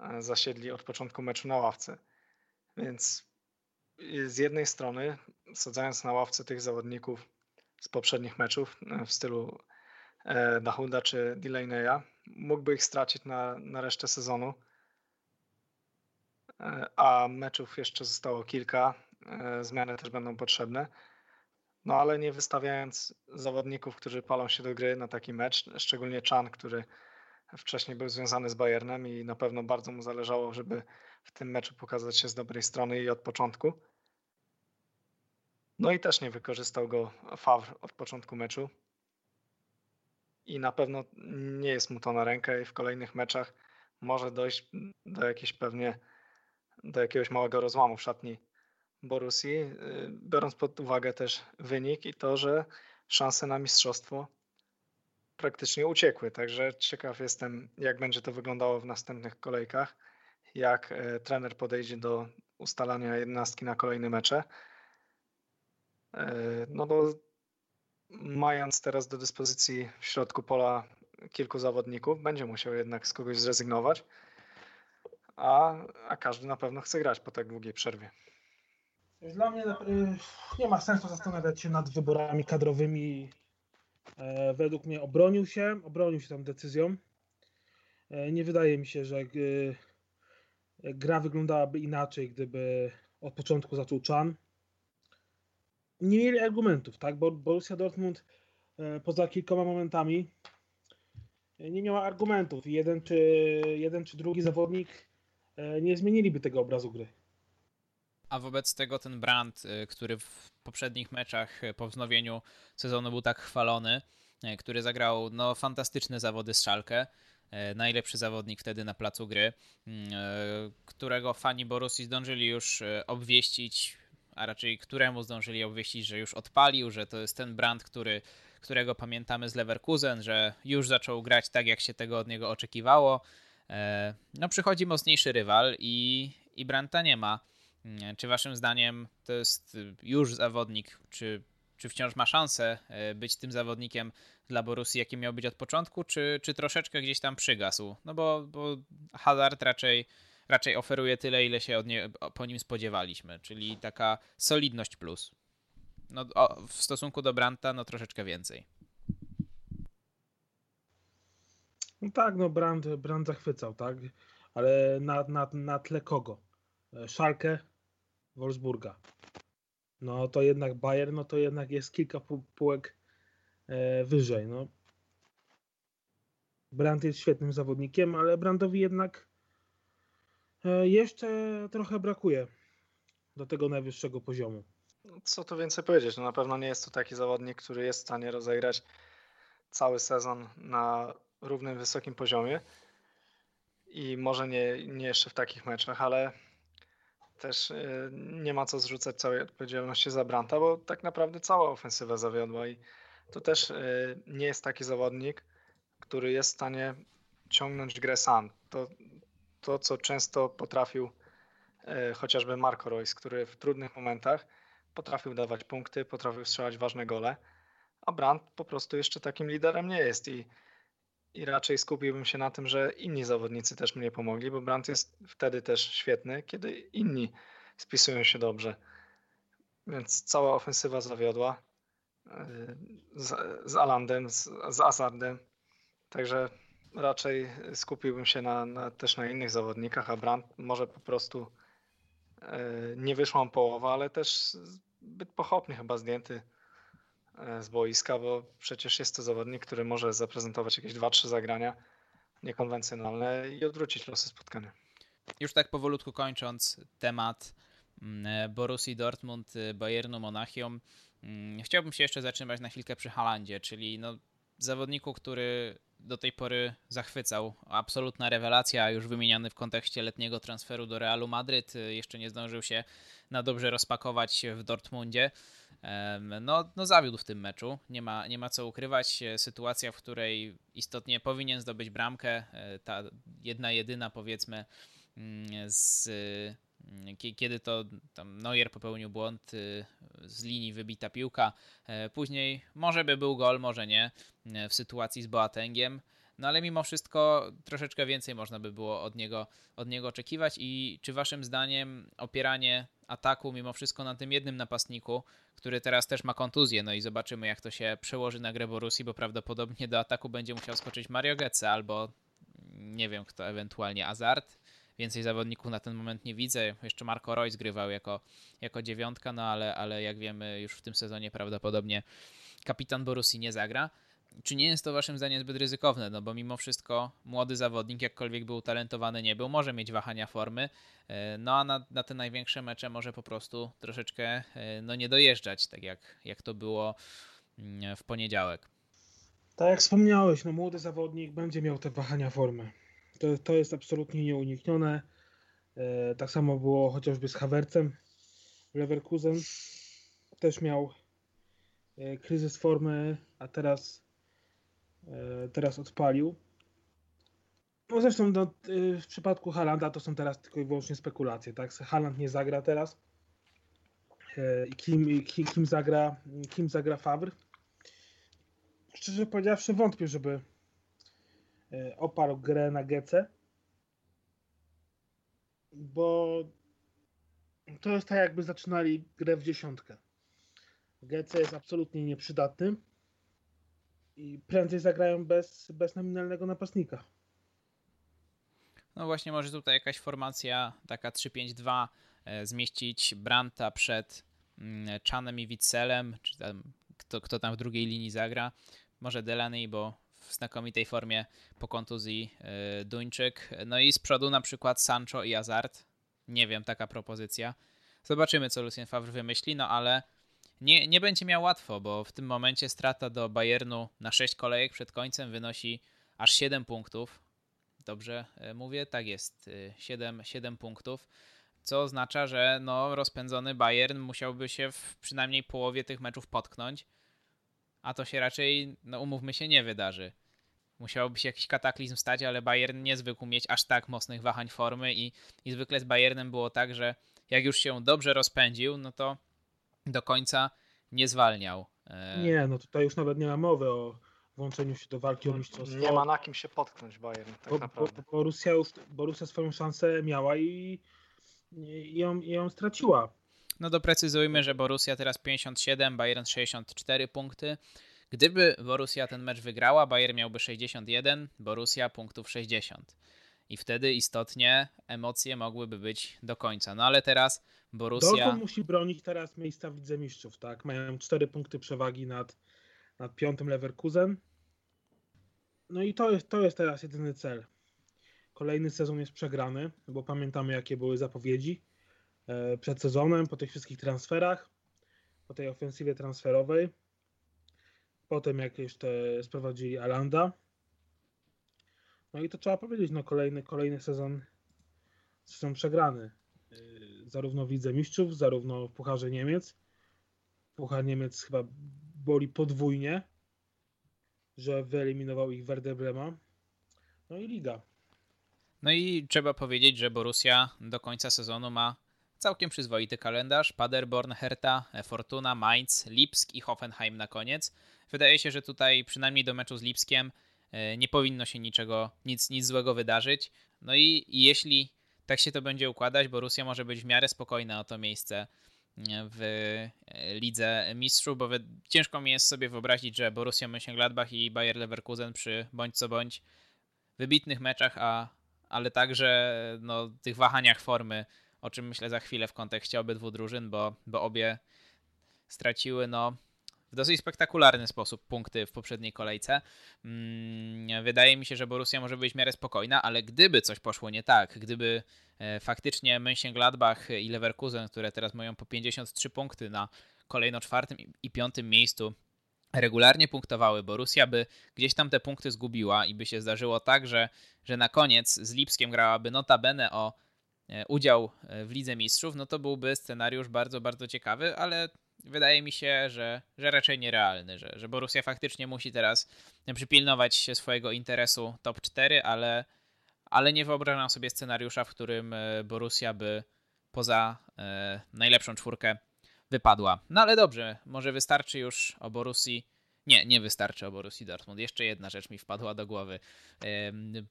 e, zasiedli od początku meczu na ławce. Więc z jednej strony, sadzając na ławce tych zawodników z poprzednich meczów w stylu E, Dahuda czy Delaney'a, mógłby ich stracić na, na resztę sezonu. E, a meczów jeszcze zostało kilka, e, zmiany też będą potrzebne. No ale nie wystawiając zawodników, którzy palą się do gry na taki mecz, szczególnie Chan, który wcześniej był związany z Bayernem i na pewno bardzo mu zależało, żeby w tym meczu pokazać się z dobrej strony i od początku. No i też nie wykorzystał go Favre od początku meczu i na pewno nie jest mu to na rękę i w kolejnych meczach może dojść do jakiejś pewnie do jakiegoś małego rozłamu w szatni Borusi, y, biorąc pod uwagę też wynik i to, że szanse na mistrzostwo praktycznie uciekły. Także ciekaw jestem, jak będzie to wyglądało w następnych kolejkach, jak e, trener podejdzie do ustalania jednostki na kolejne mecze. E, no bo mając teraz do dyspozycji w środku pola kilku zawodników, będzie musiał jednak z kogoś zrezygnować, a, a każdy na pewno chce grać po tak długiej przerwie. Dla mnie y, nie ma sensu zastanawiać się nad wyborami kadrowymi. E, według mnie obronił się, obronił się tam decyzją. E, nie wydaje mi się, że y, gra wyglądałaby inaczej, gdyby od początku zaczął Chan nie mieli argumentów, tak? Bo Borussia Dortmund e, poza kilkoma momentami e, nie miała argumentów. Jeden czy, jeden czy drugi zawodnik e, nie zmieniliby tego obrazu gry. A wobec tego ten brand, który w poprzednich meczach po wznowieniu sezonu był tak chwalony, który zagrał no, fantastyczne zawody z Szalkę, najlepszy zawodnik wtedy na placu gry, którego fani Borussii zdążyli już obwieścić a raczej któremu zdążyli obwieścić, że już odpalił, że to jest ten brand, który, którego pamiętamy z Leverkusen, że już zaczął grać tak, jak się tego od niego oczekiwało. E, no przychodzi mocniejszy rywal i, i Branta nie ma. Czy waszym zdaniem to jest już zawodnik, czy, czy wciąż ma szansę e, być tym zawodnikiem dla Borussii, jakim miał być od początku, czy, czy troszeczkę gdzieś tam przygasł? No bo, bo Hazard raczej raczej oferuje tyle, ile się od nie, po nim spodziewaliśmy, czyli taka solidność plus. No, o, w stosunku do Branta, no troszeczkę więcej. No tak, no Brand, Brand zachwycał, tak? Ale na, na, na tle kogo? E, Schalke, Wolfsburga. No to jednak Bayern, no to jednak jest kilka półek e, wyżej. No. Brand jest świetnym zawodnikiem, ale Brandowi jednak E, jeszcze trochę brakuje do tego najwyższego poziomu. Co tu więcej powiedzieć? No na pewno nie jest to taki zawodnik, który jest w stanie rozegrać cały sezon na równym, wysokim poziomie. I może nie, nie jeszcze w takich meczach, ale też e, nie ma co zrzucać całej odpowiedzialności za Branta, bo tak naprawdę cała ofensywa zawiodła i to też e, nie jest taki zawodnik, który jest w stanie ciągnąć grę sam. To to, co często potrafił e, chociażby Marco Royce, który w trudnych momentach potrafił dawać punkty, potrafił strzelać ważne gole, a Brandt po prostu jeszcze takim liderem nie jest i, i raczej skupiłbym się na tym, że inni zawodnicy też mnie pomogli, bo Brandt jest wtedy też świetny, kiedy inni spisują się dobrze. Więc cała ofensywa zawiodła e, z, z Alandem, z, z Azardem. Także raczej skupiłbym się na, na, też na innych zawodnikach, a Brandt może po prostu e, nie wyszłam połowa, ale też zbyt pochopnie chyba zdjęty z boiska, bo przecież jest to zawodnik, który może zaprezentować jakieś 2-3 zagrania niekonwencjonalne i odwrócić losy spotkania. Już tak powolutku kończąc temat mm, Borussii Dortmund, Bayernu Monachium, mm, chciałbym się jeszcze zatrzymać na chwilkę przy Halandzie, czyli no, zawodniku, który do tej pory zachwycał. Absolutna rewelacja, już wymieniany w kontekście letniego transferu do Realu Madryt. Jeszcze nie zdążył się na dobrze rozpakować w Dortmundzie. No, no zawiódł w tym meczu, nie ma, nie ma co ukrywać. Sytuacja, w której istotnie powinien zdobyć bramkę, e, ta jedna jedyna powiedzmy mm, z kiedy to tam Neuer popełnił błąd, y, z linii wybita piłka. E, później może by był gol, może nie, e, w sytuacji z Boatengiem. No ale mimo wszystko troszeczkę więcej można by było od niego, od niego oczekiwać. I czy waszym zdaniem opieranie ataku mimo wszystko na tym jednym napastniku, który teraz też ma kontuzję, no i zobaczymy jak to się przełoży na grę Borusi, bo prawdopodobnie do ataku będzie musiał skoczyć Mario Götze albo nie wiem kto, ewentualnie Azart więcej zawodników na ten moment nie widzę. Jeszcze Marco Roy zgrywał jako, jako dziewiątka, no ale, ale jak wiemy już w tym sezonie prawdopodobnie kapitan Borusi nie zagra. Czy nie jest to waszym zdaniem zbyt ryzykowne? No bo mimo wszystko młody zawodnik, jakkolwiek był utalentowany nie był, może mieć wahania formy, e, no a na, na te największe mecze może po prostu troszeczkę e, no nie dojeżdżać, tak jak, jak to było mm, w poniedziałek. Tak jak wspomniałeś, no młody zawodnik będzie miał te wahania formy. To, to jest absolutnie nieuniknione. E, tak samo było chociażby z Havercem. Leverkusen też miał kryzys formy, a teraz, teraz odpalił. No zresztą no, w przypadku Halanda to są teraz tylko i wyłącznie spekulacje. Tak? Haland nie zagra teraz. I kim, kim, kim, zagra, kim zagra Fabr? Szczerze powiedziawszy, wątpię, żeby E, oparł grę na Gece, bo to jest tak jakby zaczynali grę w dziesiątkę. Gece jest absolutnie nieprzydatny i prędzej zagrają bez, bez nominalnego napastnika. No właśnie, może tutaj jakaś formacja taka 3-5-2 e, zmieścić Branta przed mm, Czanem i Witzelem, czy tam, kto, kto tam w drugiej linii zagra. Może Delaney, bo w znakomitej formie po kontuzji e, Duńczyk. No i z przodu na przykład Sancho i Azart. Nie wiem, taka propozycja. Zobaczymy, co Lucien Favre wymyśli, no ale nie, nie będzie miał łatwo, bo w tym momencie strata do Bayernu na 6 kolejek przed końcem wynosi aż 7 punktów. Dobrze e, mówię? Tak jest, 7, e, 7 punktów. Co oznacza, że no, rozpędzony Bayern musiałby się w przynajmniej połowie tych meczów potknąć a to się raczej, no umówmy się, nie wydarzy. Musiałoby się jakiś kataklizm stać, ale Bayern nie zwykł mieć aż tak mocnych wahań formy i, i zwykle z Bayernem było tak, że jak już się dobrze rozpędził, no to do końca nie zwalniał. E, nie, no tutaj już nawet nie ma mowy o włączeniu się do walki o mistrzostwo. Nie ma na kim się potknąć Bayern, tak bo, naprawdę. Bo, Borussia już Borussia swoją szansę miała i, i, ją, i ją straciła. No doprecyzujmy, że Borussia teraz 57, Bayern 64 punkty. Gdyby Borussia ten mecz wygrała, Bayern miałby 61, Borussia punktów 60. I wtedy istotnie emocje mogłyby być do końca. No ale teraz Borussia... Dortmund musi bronić teraz miejsca w Lidze Mistrzów, tak? Mają 4 punkty przewagi nad, nad piątym Leverkusen. No i to jest, to jest teraz jedyny cel. Kolejny sezon jest przegrany, bo pamiętamy jakie były zapowiedzi E, przed sezonem, po tych wszystkich transferach, po tej ofensywie transferowej. Potem jak jeszcze sprowadzili Alanda. No i to trzeba powiedzieć, no kolejny, kolejny sezon, sezon przegrany. Zarówno w Lidze Mistrzów, zarówno w Pucharze Niemiec. Puchar Niemiec chyba boli podwójnie, że wyeliminował ich Werder Brema. No i Liga. No i trzeba powiedzieć, że Borussia do końca sezonu ma Całkiem przyzwoity kalendarz. Paderborn, Hertha, Fortuna, Mainz, Lipsk i Hoffenheim na koniec. Wydaje się, że tutaj przynajmniej do meczu z Lipskiem e, nie powinno się niczego, nic, nic złego wydarzyć. No i jeśli tak się to będzie układać, bo Rosja może być w miarę spokojna o to miejsce e, w e, lidze mistrzów, bo ciężko mi jest sobie wyobrazić, że Borussia Mönchengladbach i Bayer Leverkusen przy bądź co bądź wybitnych meczach, a, ale także no, tych wahaniach formy o czym myślę za chwilę w kontekście obydwu drużyn, bo, bo obie straciły no, w dosyć spektakularny sposób punkty w poprzedniej kolejce. Mm, wydaje mi się, że Borussia może być w miarę spokojna, ale gdyby coś poszło nie tak, gdyby e, faktycznie Mönchengladbach i Leverkusen, które teraz mają po 53 punkty na kolejno czwartym i piątym miejscu, regularnie punktowały, Borussia by gdzieś tam te punkty zgubiła i by się zdarzyło tak, że, że na koniec z Lipskiem grałaby notabene o e, udział w Lidze Mistrzów, no to byłby scenariusz bardzo, bardzo ciekawy, ale wydaje mi się, że, że raczej nierealny, że, że Borussia faktycznie musi teraz przypilnować się swojego interesu top 4, ale, ale nie wyobrażam sobie scenariusza, w którym e, Borussia by poza e, najlepszą czwórkę wypadła. No ale dobrze, może wystarczy już o Borussii. Nie, nie wystarczy o Borussii Dortmund. Jeszcze jedna rzecz mi wpadła do głowy.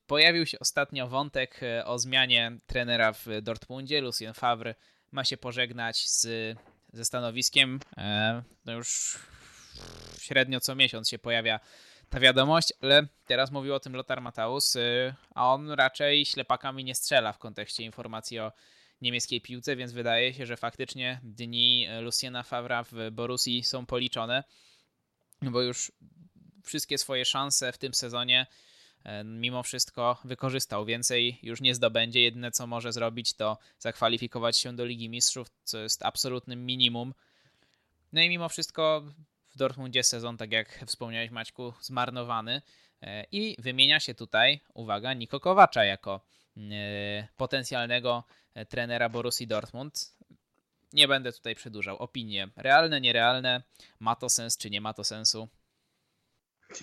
Pojawił się ostatnio wątek e, o zmianie trenera w Dortmundzie. Lucien Favre ma się pożegnać z ze stanowiskiem. E, no już średnio co miesiąc się pojawia ta wiadomość, ale teraz mówił o tym Lothar Matthäus, y, a on raczej ślepakami nie strzela w kontekście informacji o niemieckiej piłce, więc wydaje się, że faktycznie dni Luciana Favra w Borussii są policzone, bo już wszystkie swoje szanse w tym sezonie mimo wszystko wykorzystał. Więcej już nie zdobędzie. Jedyne co może zrobić to zakwalifikować się do Ligi Mistrzów, co jest absolutnym minimum. No i mimo wszystko w Dortmundzie sezon, tak jak wspomniałeś Maćku, zmarnowany. E, I wymienia się tutaj, uwaga, Niko Kowacza jako e, potencjalnego trenera Borussii Dortmund. Nie będę tutaj przedłużał. Opinie realne, nierealne, ma to sens czy nie ma to sensu?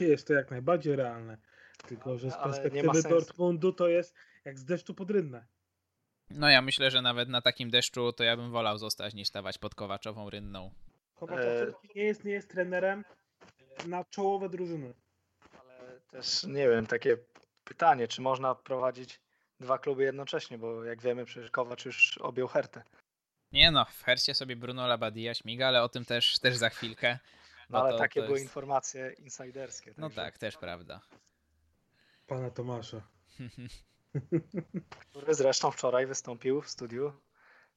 Jest to jak najbardziej realne. Tylko, że z perspektywy Dortmundu to jest jak z deszczu pod rynnę. No ja myślę, że nawet na takim deszczu to ja bym wolał zostać niż stawać pod Kowaczową rynną. Kowaczowski e... nie, jest, nie jest trenerem na czołowe drużyny. Ale też nie wiem, takie pytanie, czy można prowadzić dwa kluby jednocześnie, bo jak wiemy przecież Kowacz już objął Hertę. Nie no, w Hercie sobie Bruno Labadia śmiga, ale o tym też, też za chwilkę. No ale to, takie to były jest... informacje insiderskie. No tak, też prawda pana Tomasza. Który zresztą wczoraj wystąpił w studiu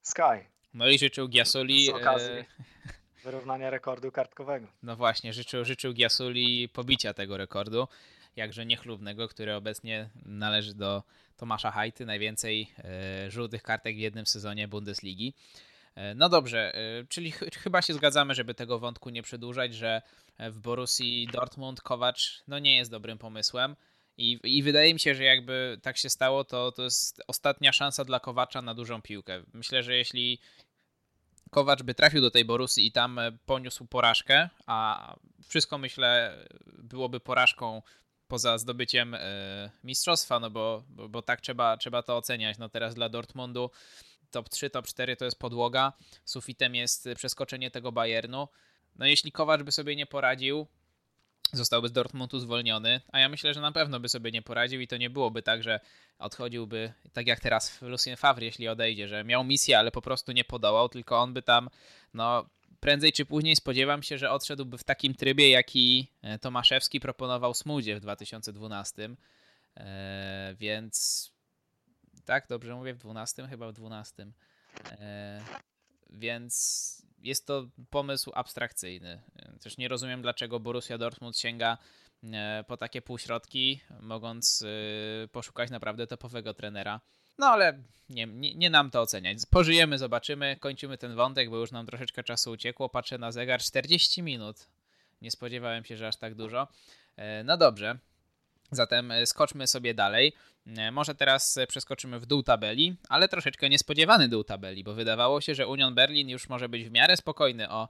Sky. No i życzył. Z okazji e, wyrównania rekordu kartkowego. No właśnie, życzył, życzył Giasuli pobicia tego rekordu, jakże niechlubnego, który obecnie należy do Tomasza Hajty, najwięcej e, żółtych kartek w jednym sezonie Bundesligi. E, no dobrze, czyli ch chyba się zgadzamy, żeby tego wątku nie przedłużać, że w Borussii Dortmund Kowacz no nie jest dobrym pomysłem. I, I wydaje mi się, że jakby tak się stało, to to jest ostatnia szansa dla Kowacza na dużą piłkę. Myślę, że jeśli Kowacz by trafił do tej Borusy i tam e, poniósł porażkę, a wszystko myślę byłoby porażką poza zdobyciem y, mistrzostwa, no bo, bo, bo, tak trzeba, trzeba to oceniać. No teraz dla Dortmundu top 3, top 4 to jest podłoga, sufitem jest przeskoczenie tego Bayernu. No jeśli Kowacz by sobie nie poradził, zostałby z Dortmundu zwolniony, a ja myślę, że na pewno by sobie nie poradził i to nie byłoby tak, że odchodziłby, tak jak teraz Lucien Favre, jeśli odejdzie, że miał misję, ale po prostu nie podołał, tylko on by tam, no prędzej czy później spodziewam się, że odszedłby w takim trybie, jaki e, Tomaszewski proponował Smudzie w 2012, e, więc tak, dobrze mówię, w 12, chyba w 12, e, więc jest to pomysł abstrakcyjny. Też nie rozumiem, dlaczego Borussia Dortmund sięga e, po takie półśrodki, mogąc e, poszukać naprawdę topowego trenera. No ale nie, nie, nie, nam to oceniać. Pożyjemy, zobaczymy, kończymy ten wątek, bo już nam troszeczkę czasu uciekło. Patrzę na zegar, 40 minut. Nie spodziewałem się, że aż tak dużo. E, no dobrze, Zatem e, skoczmy sobie dalej. E, może teraz e, przeskoczymy w dół tabeli, ale troszeczkę niespodziewany dół tabeli, bo wydawało się, że Union Berlin już może być w miarę spokojny o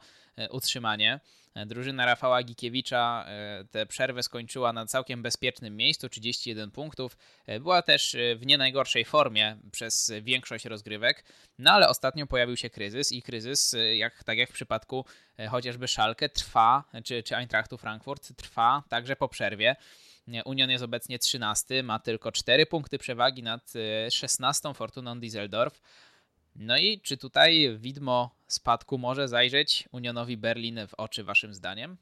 utrzymanie. Drużyna Rafała Gikiewicza tę przerwę skończyła na całkiem bezpiecznym miejscu, 31 punktów. Była też w nie najgorszej formie przez większość rozgrywek, no ale ostatnio pojawił się kryzys i kryzys, jak, tak jak w przypadku chociażby Szalkę, trwa, czy, czy Eintrachtu Frankfurt, trwa także po przerwie. Union jest obecnie 13, ma tylko 4 punkty przewagi nad 16 e, Fortuną Düsseldorf. No i czy tutaj widmo spadku może zajrzeć Unionowi Berlin w oczy waszym zdaniem?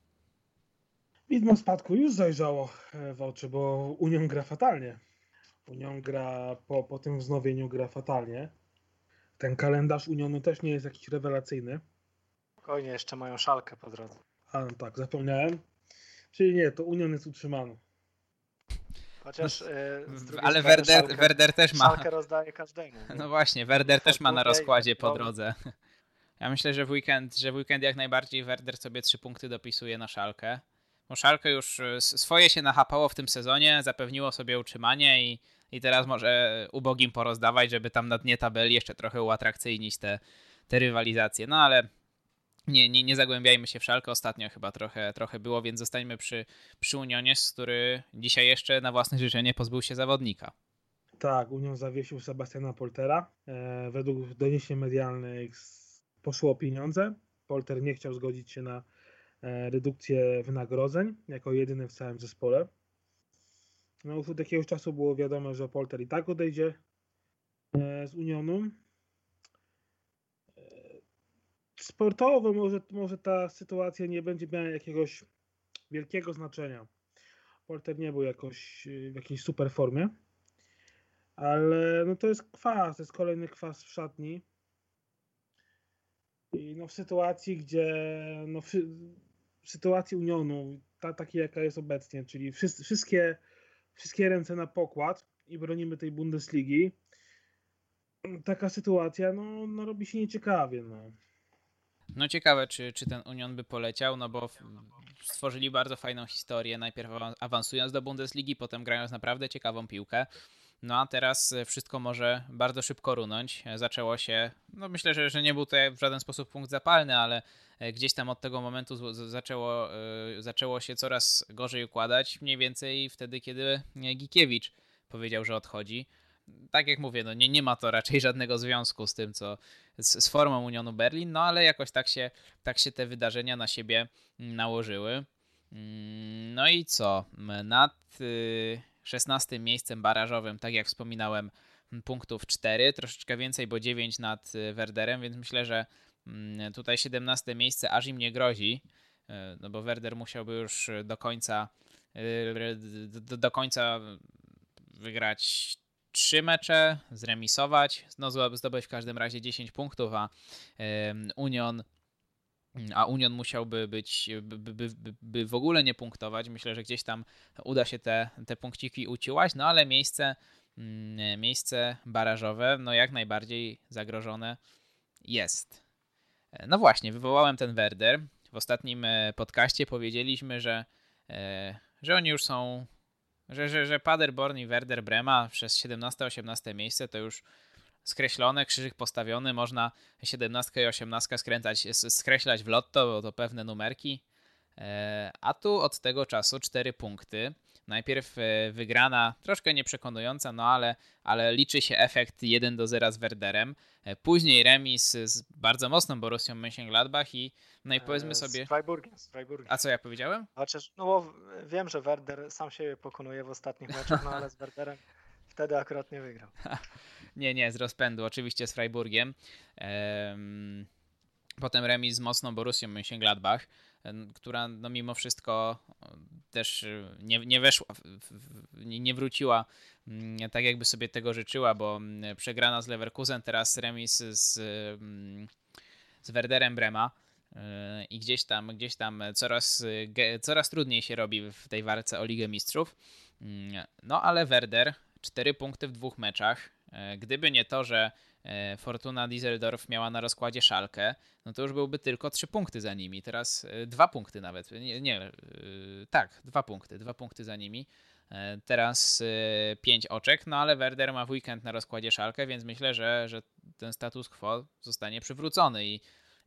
Widmo spadku już zajrzało e, w oczy, bo Union gra fatalnie. Union gra po, po tym wznowieniu gra fatalnie. Ten kalendarz Unionu też nie jest jakiś rewelacyjny. Spokojnie, jeszcze mają szalkę po drodze. A no tak, zapomniałem. Czyli nie, to Union jest utrzymany. Chociaż e, z drugiej Ale Werder, Werder też ma. Szalkę rozdaje każdemu. nie? No właśnie, Werder też ma na rozkładzie po drodze. Ja myślę, że w weekend, że w weekend jak najbardziej Werder sobie trzy punkty dopisuje na szalkę. Bo szalkę już s- swoje się nachapało w tym sezonie, zapewniło sobie utrzymanie i, i teraz może ubogim porozdawać, żeby tam na dnie tabeli jeszcze trochę uatrakcyjnić te, te rywalizacje. No ale nie, nie, nie zagłębiajmy się w szalkę. Ostatnio chyba trochę, trochę było, więc zostańmy przy, przy Unionie, z który dzisiaj jeszcze na własne życzenie pozbył się zawodnika. Tak, Union zawiesił Sebastiana Poltera. E, według doniesień medialnych poszło o pieniądze. Polter nie chciał zgodzić się na e, redukcję wynagrodzeń jako jedyny w całym zespole. No, już od jakiegoś czasu było wiadomo, że Polter i tak odejdzie e, z Unionu. E, Sportowo może, może ta sytuacja nie będzie miała jakiegoś wielkiego znaczenia. Polter nie był jakoś e, w jakiejś super formie. Ale no to jest kwas, to jest kolejny kwas w szatni. I no w sytuacji, gdzie no w, w sytuacji Unionu, ta, takiej jaka jest obecnie, czyli wszystkie, wszystkie ręce na pokład i bronimy tej Bundesligi, taka sytuacja no, no robi się nieciekawie. No. No ciekawe, czy, czy ten Union by poleciał, no bo stworzyli bardzo fajną historię, najpierw awa- awansując do Bundesligi, potem grając naprawdę ciekawą piłkę. No a teraz e, wszystko może bardzo szybko runąć. E, Zaczęło się, no myślę, że, że nie był to w żaden sposób punkt zapalny, ale e, gdzieś tam od tego momentu zaczęło, zaczęło się coraz gorzej układać, mniej więcej wtedy, kiedy Gikiewicz powiedział, że odchodzi. Tak jak mówię, no nie, nie ma to raczej żadnego związku z tym, co z, z formą Unionu Berlin, no ale jakoś tak się, tak się te wydarzenia na siebie mm, nałożyły. Mm, No i co? Nad y, 16 miejscem barażowym, tak jak wspominałem, m, punktów 4, troszeczkę więcej, bo 9 nad y, Werderem, więc myślę, że mm, tutaj 17 miejsce aż im nie grozi, y, no bo Werder musiałby już do końca y, do, do końca wygrać trzy mecze, zremisować, no zdo- zdobyć w każdym razie 10 punktów, a Union a Union musiałby być, by, by, by, w ogóle nie punktować. Myślę, że gdzieś tam uda się te, te punkciki uciłać, no ale miejsce, mm, miejsce barażowe, no jak najbardziej zagrożone jest. No właśnie, wywołałem ten Werder. W ostatnim e, podcaście powiedzieliśmy, że, e, że oni już są że, że, że Paderborn i Werder Brema przez 17-18 miejsce to już skreślone, krzyżyk postawiony, można 17 i 18 skręcać, skreślać w lotto, bo to pewne numerki. E, A tu od tego czasu 4 punkty. Najpierw e, wygrana, troszkę nieprzekonująca, no ale, ale liczy się efekt 1 do 0 z Werderem. E, Później remis z bardzo mocną Borussią Mönchengladbach i no i powiedzmy E, sobie... Z Freiburgiem, z Freiburgiem. A co ja powiedziałem? Chociaż, no bo wiem, że Werder sam siebie pokonuje w ostatnich meczach, no ale z Werderem wtedy akurat nie wygrał. Nie, nie, z rozpędu, oczywiście z Freiburgiem. Em, Potem remis z mocną Borussią Mönchengladbach, em, która no mimo wszystko o, też y, nie, nie weszła, nie wróciła mm, tak jakby sobie tego życzyła, bo mm, przegrana z Leverkusen, teraz remis z, mm, z Werderem Brema y, i gdzieś tam, gdzieś tam coraz, y, coraz trudniej się robi w tej walce o Ligę Mistrzów. Mm, No ale Werder, 4 punkty w dwóch meczach. Gdyby nie to, że Fortuna Düsseldorf miała na rozkładzie szalkę, no to już byłby tylko 3 punkty za nimi. Teraz e, dwa punkty nawet. Nie, nie e, tak, dwa punkty. Dwa punkty za nimi. E, Teraz 5 oczek, no ale Werder ma w weekend na rozkładzie szalkę, więc myślę, że, że ten status quo zostanie przywrócony i,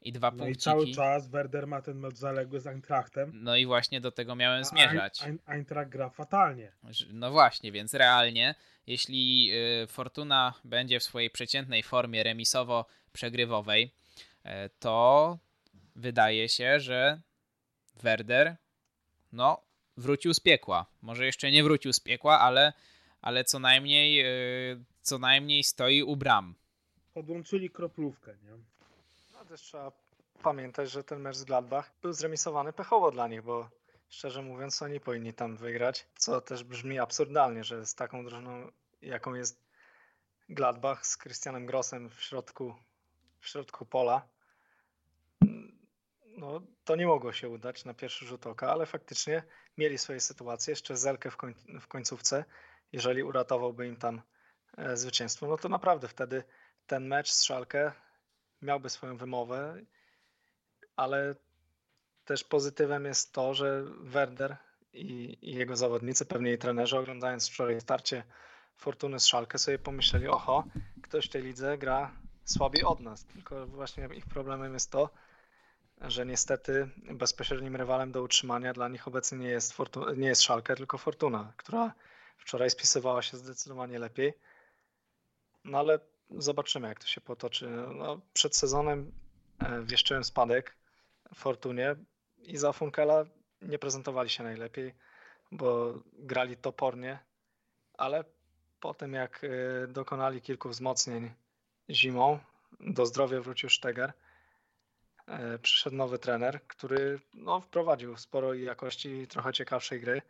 i dwa No i cały czas Werder ma ten mecz zaległy z Eintrachtem. No i właśnie do tego miałem zmierzać. Ein- Ein- Eintracht gra fatalnie. No właśnie, więc realnie, jeśli y, Fortuna będzie w swojej przeciętnej formie remisowo-przegrywowej, e, to wydaje się, że Werder no, wrócił z piekła. Może jeszcze nie wrócił z piekła, ale, ale co najmniej y, co najmniej stoi u bram. Podłączyli kroplówkę, nie? Też trzeba pamiętać, że ten mecz z Gladbach był zremisowany pechowo dla nich, bo szczerze mówiąc oni powinni tam wygrać, co też brzmi absurdalnie, że z taką drużyną jaką jest Gladbach z Christianem Grossem w środku, w środku pola no, to nie mogło się udać na pierwszy rzut oka, ale faktycznie mieli swoje sytuacje, jeszcze Zelkę w, koń, w końcówce, jeżeli uratowałby im tam e, zwycięstwo, no to naprawdę wtedy ten mecz z Szalkę miałby swoją wymowę, ale też pozytywem jest to, że Werder i, i jego zawodnicy, pewnie i trenerzy, oglądając wczoraj starcie Fortuny z Szalkę, sobie pomyśleli, oho, ktoś w tej lidze gra słabiej od nas. Tylko właśnie ich problemem jest to, że niestety bezpośrednim rywalem do utrzymania dla nich obecnie nie jest, Fortuna, nie jest Szalkę, tylko Fortuna, która wczoraj spisywała się zdecydowanie lepiej. No ale zobaczymy, jak to się potoczy. No, przed sezonem e, wieszczyłem spadek Fortunie i za Funkela nie prezentowali się najlepiej, bo grali topornie, ale po tym jak e, dokonali kilku wzmocnień zimą, do zdrowia wrócił Steger, e, przyszedł nowy trener, który no, wprowadził sporo jakości i trochę ciekawszej gry.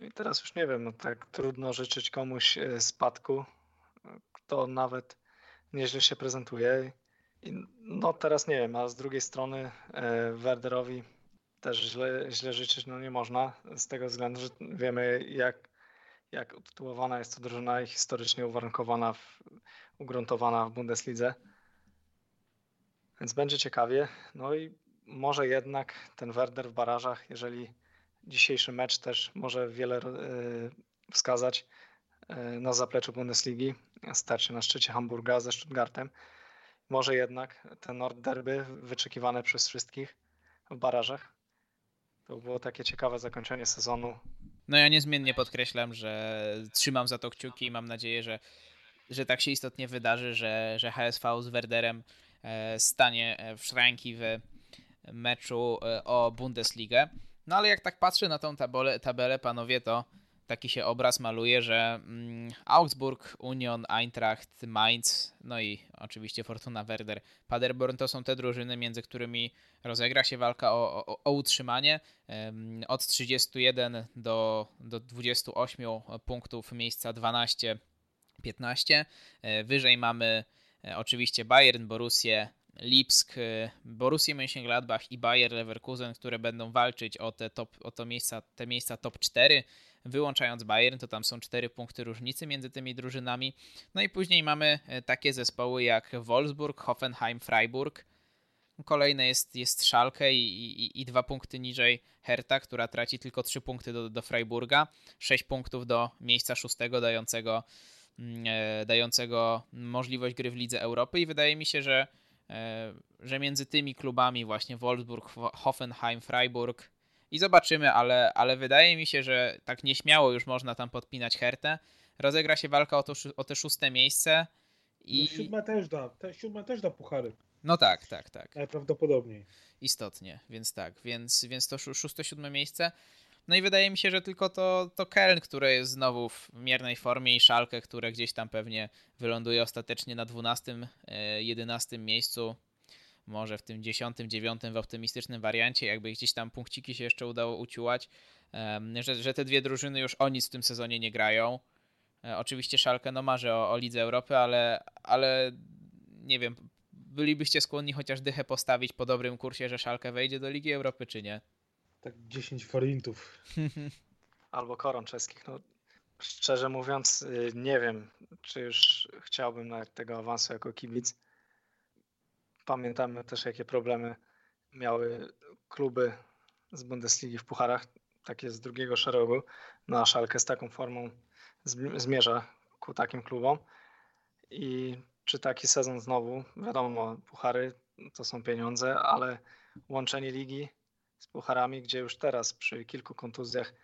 I teraz już nie wiem, no tak trudno życzyć komuś spadku, kto nawet nieźle się prezentuje. I no teraz nie wiem, a z drugiej strony e, Werderowi też źle, źle życzyć no nie można, z tego względu, że wiemy jak, jak utytułowana jest to drużyna i historycznie uwarunkowana, w, ugruntowana w Bundeslidze. Więc będzie ciekawie. No i może jednak ten Werder w barażach, jeżeli dzisiejszy mecz też może wiele e, wskazać na zapleczu Bundesligi, starcie na szczycie Hamburga ze Stuttgartem, może jednak ten Nord Derby wyczekiwane przez wszystkich w barażach. To było takie ciekawe zakończenie sezonu. No ja niezmiennie podkreślam, że trzymam za to kciuki i mam nadzieję, że, że tak się istotnie wydarzy, że, że HSV z Werderem e, stanie w szranki w meczu e, o Bundesligę. No ale jak tak patrzę na tą tabelę, tabelę panowie, to taki się obraz maluje, że mm, Augsburg, Union, Eintracht, Mainz, no i oczywiście Fortuna Werder, Paderborn to są te drużyny, między którymi rozegra się walka o, o, o utrzymanie. Od 31 do, do 28 punktów miejsca 12, 15. E, wyżej mamy e, oczywiście Bayern, Borussię, Lipsk, e, Borussia Mönchengladbach i Bayer Leverkusen, które będą walczyć o te, top, o to miejsca, te miejsca top 4 wyłączając Bayern, to tam są 4 punkty różnicy między tymi drużynami. No i później mamy e, takie zespoły jak Wolfsburg, Hoffenheim, Freiburg. Kolejne jest, jest Schalke i, i, i dwa punkty niżej Hertha, która traci tylko 3 punkty do, do Freiburga, 6 punktów do miejsca szóstego dającego, mm, e, dającego możliwość gry w Lidze Europy i wydaje mi się, że, że między tymi klubami właśnie Wolfsburg, Hoffenheim, Freiburg i zobaczymy, ale, ale wydaje mi się, że tak nieśmiało już można tam podpinać Hertę. Rozegra się walka o, to, o te szóste miejsce. I... No siódme też da, te, siódme też da puchary. No tak, tak, tak. Najprawdopodobniej. Istotnie, więc tak, więc, więc to szóste, siódme miejsce. No i wydaje mi się, że tylko to, to Keln, które jest znowu w miernej formie i Szalkę, które gdzieś tam pewnie wyląduje ostatecznie na 12, 11 e, miejscu może w tym 10, 9 w optymistycznym wariancie, jakby gdzieś tam punkciki się jeszcze udało uciułać, że, że te dwie drużyny już o nic w tym sezonie nie grają. E, oczywiście Szalkę no marzy o, o Lidze Europy, ale, ale nie wiem, bylibyście skłonni chociaż dychę postawić po dobrym kursie, że Szalkę wejdzie do Ligi Europy, czy nie? Tak 10 forintów. Albo koron czeskich. No, szczerze mówiąc, y, nie wiem, czy już chciałbym nawet tego awansu jako kibic Pamiętamy też, jakie problemy miały kluby z Bundesligi w pucharach, takie z drugiego szeregu. No a Szalkę z taką formą zmierza ku takim klubom. I czy taki sezon znowu, wiadomo, puchary to są pieniądze, ale łączenie ligi z pucharami, gdzie już teraz przy kilku kontuzjach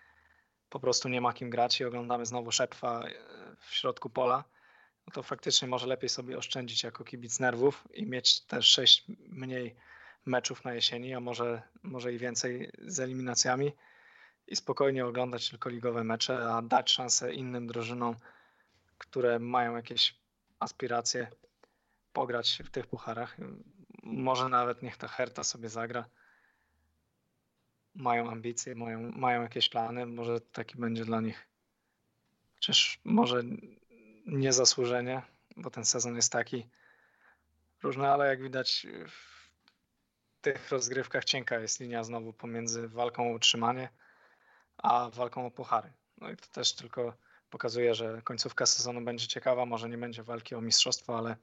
po prostu nie ma kim grać i oglądamy znowu szepfa w środku pola, no to faktycznie może lepiej sobie oszczędzić jako kibic nerwów i mieć też sześć mniej meczów na jesieni, a może, może i więcej z eliminacjami i spokojnie oglądać tylko ligowe mecze, a dać szansę innym drużynom, które mają jakieś aspiracje pograć w tych pucharach. Może nawet niech ta Herta sobie zagra. Mają ambicje, mają, mają jakieś plany, może taki będzie dla nich. Chociaż może niezasłużenie, bo ten sezon jest taki różny, ale jak widać tych rozgrywkach cienka jest linia znowu pomiędzy walką o utrzymanie a walką o puchary. No i to też tylko pokazuje, że końcówka sezonu będzie ciekawa. Może nie będzie walki o mistrzostwo, ale,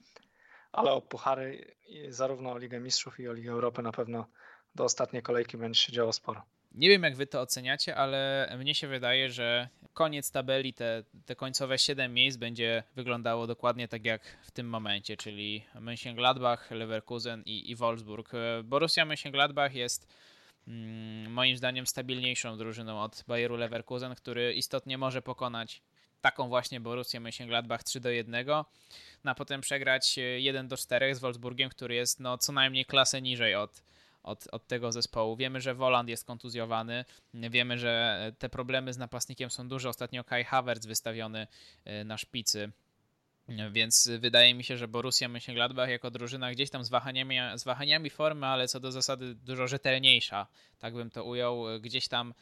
ale o puchary, zarówno o Ligę Mistrzów i o Ligę Europy na pewno do ostatniej kolejki będzie się działo sporo. Nie wiem, jak wy to oceniacie, ale mnie się wydaje, że koniec tabeli, te, te końcowe 7 miejsc będzie wyglądało dokładnie tak jak w tym momencie, czyli Mönchengladbach, Leverkusen i, i Wolfsburg. Borussia Mönchengladbach jest mm, moim zdaniem stabilniejszą drużyną od Bayeru Leverkusen, który istotnie może pokonać taką właśnie Borussię Mönchengladbach 3 do 1, no a potem przegrać 1 do 4 z Wolfsburgiem, który jest no co najmniej klasę niżej od od, od tego zespołu. Wiemy, że Woland jest kontuzjowany, wiemy, że te problemy z napastnikiem są duże. Ostatnio Kai Havertz wystawiony y, na szpicy. Więc wydaje mi się, że Borussia Mönchengladbach jako drużyna gdzieś tam z wahaniami, z wahaniami formy, ale co do zasady dużo rzetelniejsza, tak bym to ujął, gdzieś tam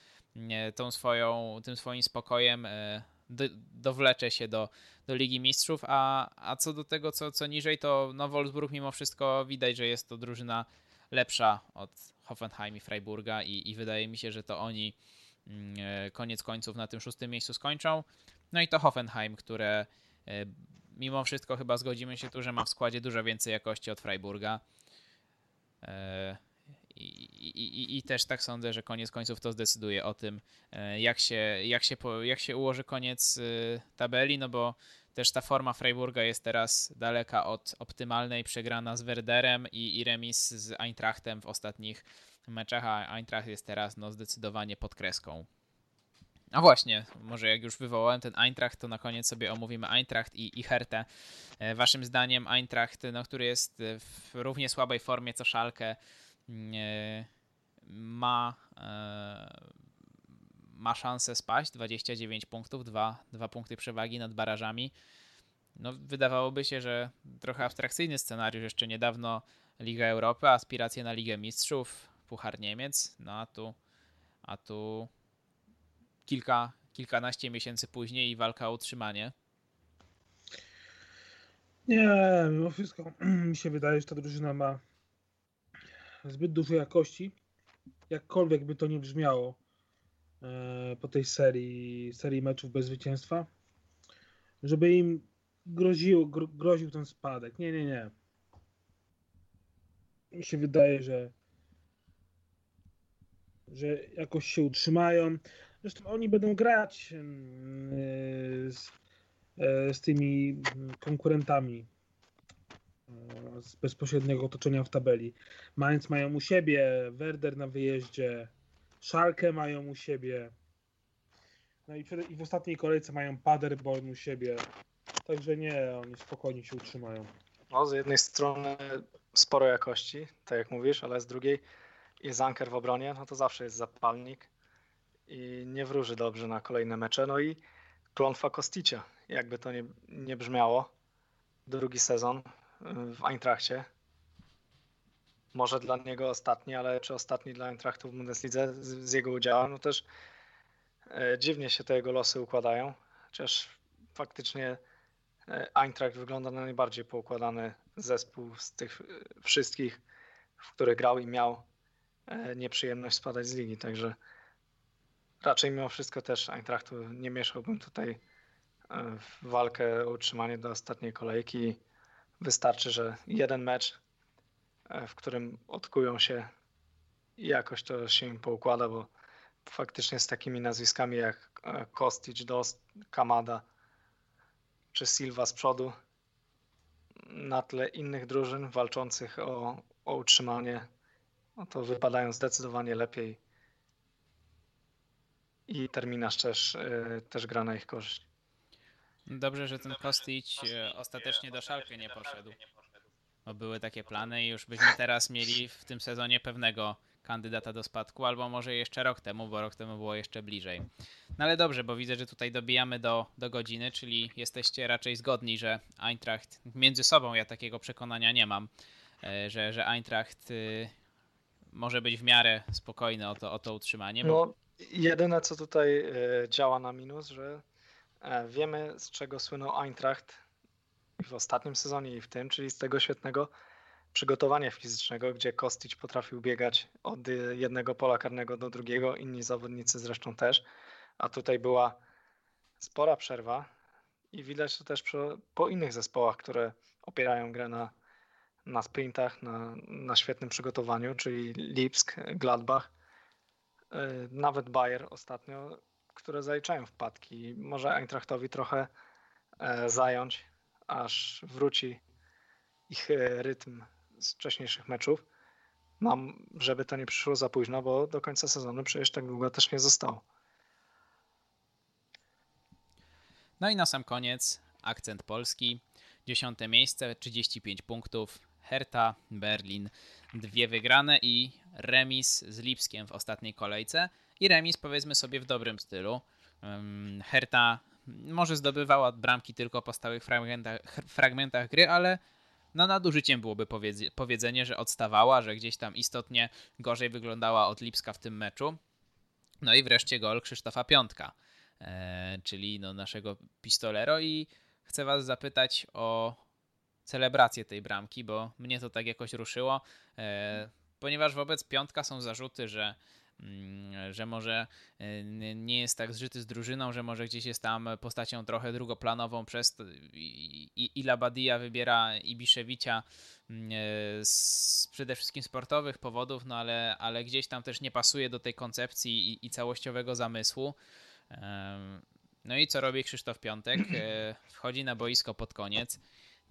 tą swoją, tym swoim spokojem y, do, dowlecze się do, do Ligi Mistrzów, a, a co do tego, co, co niżej, to no Wolfsburg mimo wszystko widać, że jest to drużyna lepsza od Hoffenheim i Freiburga i, i wydaje mi się, że to oni mm, e, koniec końców na tym szóstym miejscu skończą. No i to Hoffenheim, które e, mimo wszystko chyba zgodzimy się tu, że ma w składzie dużo więcej jakości od Freiburga. E, I, i, I, też tak sądzę, że koniec końców to zdecyduje o tym, jak się, jak się, jak się ułoży koniec tabeli, no bo też ta forma Freiburga jest teraz daleka od optymalnej, przegrana z Werderem i, i remis z Eintrachtem w ostatnich meczach, a Eintracht jest teraz no, zdecydowanie pod kreską. A właśnie, może jak już wywołałem ten Eintracht, to na koniec sobie omówimy Eintracht i, i Hertę. E, waszym zdaniem Eintracht, no, który jest w równie słabej formie co Szalkę, mm, e, ma e, ma szansę spaść, 29 punktów, 2, 2 punkty przewagi nad barażami. No, wydawałoby się, że trochę abstrakcyjny scenariusz. Jeszcze niedawno Liga Europy, aspiracje na Ligę Mistrzów, Puchar Niemiec, no a tu, a tu kilka, kilkanaście miesięcy później i walka o utrzymanie. Nie, mimo wszystko mi się wydaje, że ta drużyna ma zbyt dużo jakości. Jakkolwiek by to nie brzmiało, po tej serii, serii meczów bez zwycięstwa, żeby im groził, gro, groził ten spadek. Nie, nie, nie. Mi się wydaje, że że jakoś się utrzymają. Zresztą oni będą grać mm, e, z, e, z tymi konkurentami z bezpośredniego otoczenia w tabeli. Mainz mają u siebie, Werder na wyjeździe, Szalkę mają u siebie. No i, przed, i w ostatniej kolejce mają Paderborn u siebie. Także nie, oni spokojnie się utrzymają. No, z jednej strony sporo jakości, tak jak mówisz, ale z drugiej jest anker w obronie, no to zawsze jest zapalnik i nie wróży dobrze na kolejne mecze. No i klątwa Kosticia, jakby to nie, nie brzmiało. Drugi sezon w Eintrachcie może dla niego ostatni, ale czy ostatni dla Eintrachtu w Bundeslidze z, z jego udziałem, no też e, dziwnie się te jego losy układają, chociaż faktycznie e, Eintracht wygląda na najbardziej poukładany zespół z tych e, wszystkich, w których grał i miał e, nieprzyjemność spadać z ligi, także raczej mimo wszystko też Eintrachtu nie mieszałbym tutaj w walkę o utrzymanie do ostatniej kolejki. Wystarczy, że jeden mecz w którym odkują się i jakoś to się im poukłada, bo faktycznie z takimi nazwiskami jak e, Kostic, Dost, Kamada czy Silva z przodu na tle innych drużyn walczących o, o utrzymanie, no to wypadają zdecydowanie lepiej i terminarz też, e, też gra na ich korzyść. Dobrze, że ten Kostic ostatecznie do Szalkę nie poszedł bo były takie plany i już byśmy teraz mieli w tym sezonie pewnego kandydata do spadku, albo może jeszcze rok temu, bo rok temu było jeszcze bliżej. No ale dobrze, bo widzę, że tutaj dobijamy do, do godziny, czyli jesteście raczej zgodni, że Eintracht między sobą, ja takiego przekonania nie mam, e, że, że Eintracht y, może być w miarę spokojny o to, o to utrzymanie. Bo... No, jedyne co tutaj e, działa na minus, że e, wiemy z czego słynął Eintracht w ostatnim sezonie i w tym, czyli z tego świetnego przygotowania fizycznego, gdzie Kostić potrafił biegać od jednego pola karnego do drugiego, inni zawodnicy zresztą też, a tutaj była spora przerwa i widać to też po innych zespołach, które opierają grę na, na sprintach, na, na świetnym przygotowaniu, czyli Lipsk, Gladbach, y, nawet Bayer ostatnio, które zaliczają wpadki. Może Eintrachtowi trochę e, zająć, aż wróci ich e, rytm z wcześniejszych meczów. Mam, żeby to nie przyszło za późno, bo do końca sezonu przecież tak długo też nie zostało. No i na sam koniec akcent polski. Dziesiąte miejsce, 35 punktów. Hertha, Berlin, dwie wygrane i remis z Lipskiem w ostatniej kolejce. I remis powiedzmy sobie w dobrym stylu. Hertha może zdobywała bramki tylko po stałych fragmentach, fragmentach gry, ale no nadużyciem byłoby powiedzenie, że odstawała, że gdzieś tam istotnie gorzej wyglądała od Lipska w tym meczu. No i wreszcie gol Krzysztofa Piątka, e, czyli no naszego pistolero i chcę was zapytać o celebrację tej bramki, bo mnie to tak jakoś ruszyło, e, ponieważ wobec Piątka są zarzuty, że że może e, nie jest tak zżyty z drużyną, że może gdzieś jest tam postacią trochę drugoplanową przez to i, i Labadia wybiera Ibiszewicza mm, e, z przede wszystkim sportowych powodów, no ale, ale gdzieś tam też nie pasuje do tej koncepcji i, i całościowego zamysłu. No i co robi Krzysztof Piątek? E, wchodzi na boisko pod koniec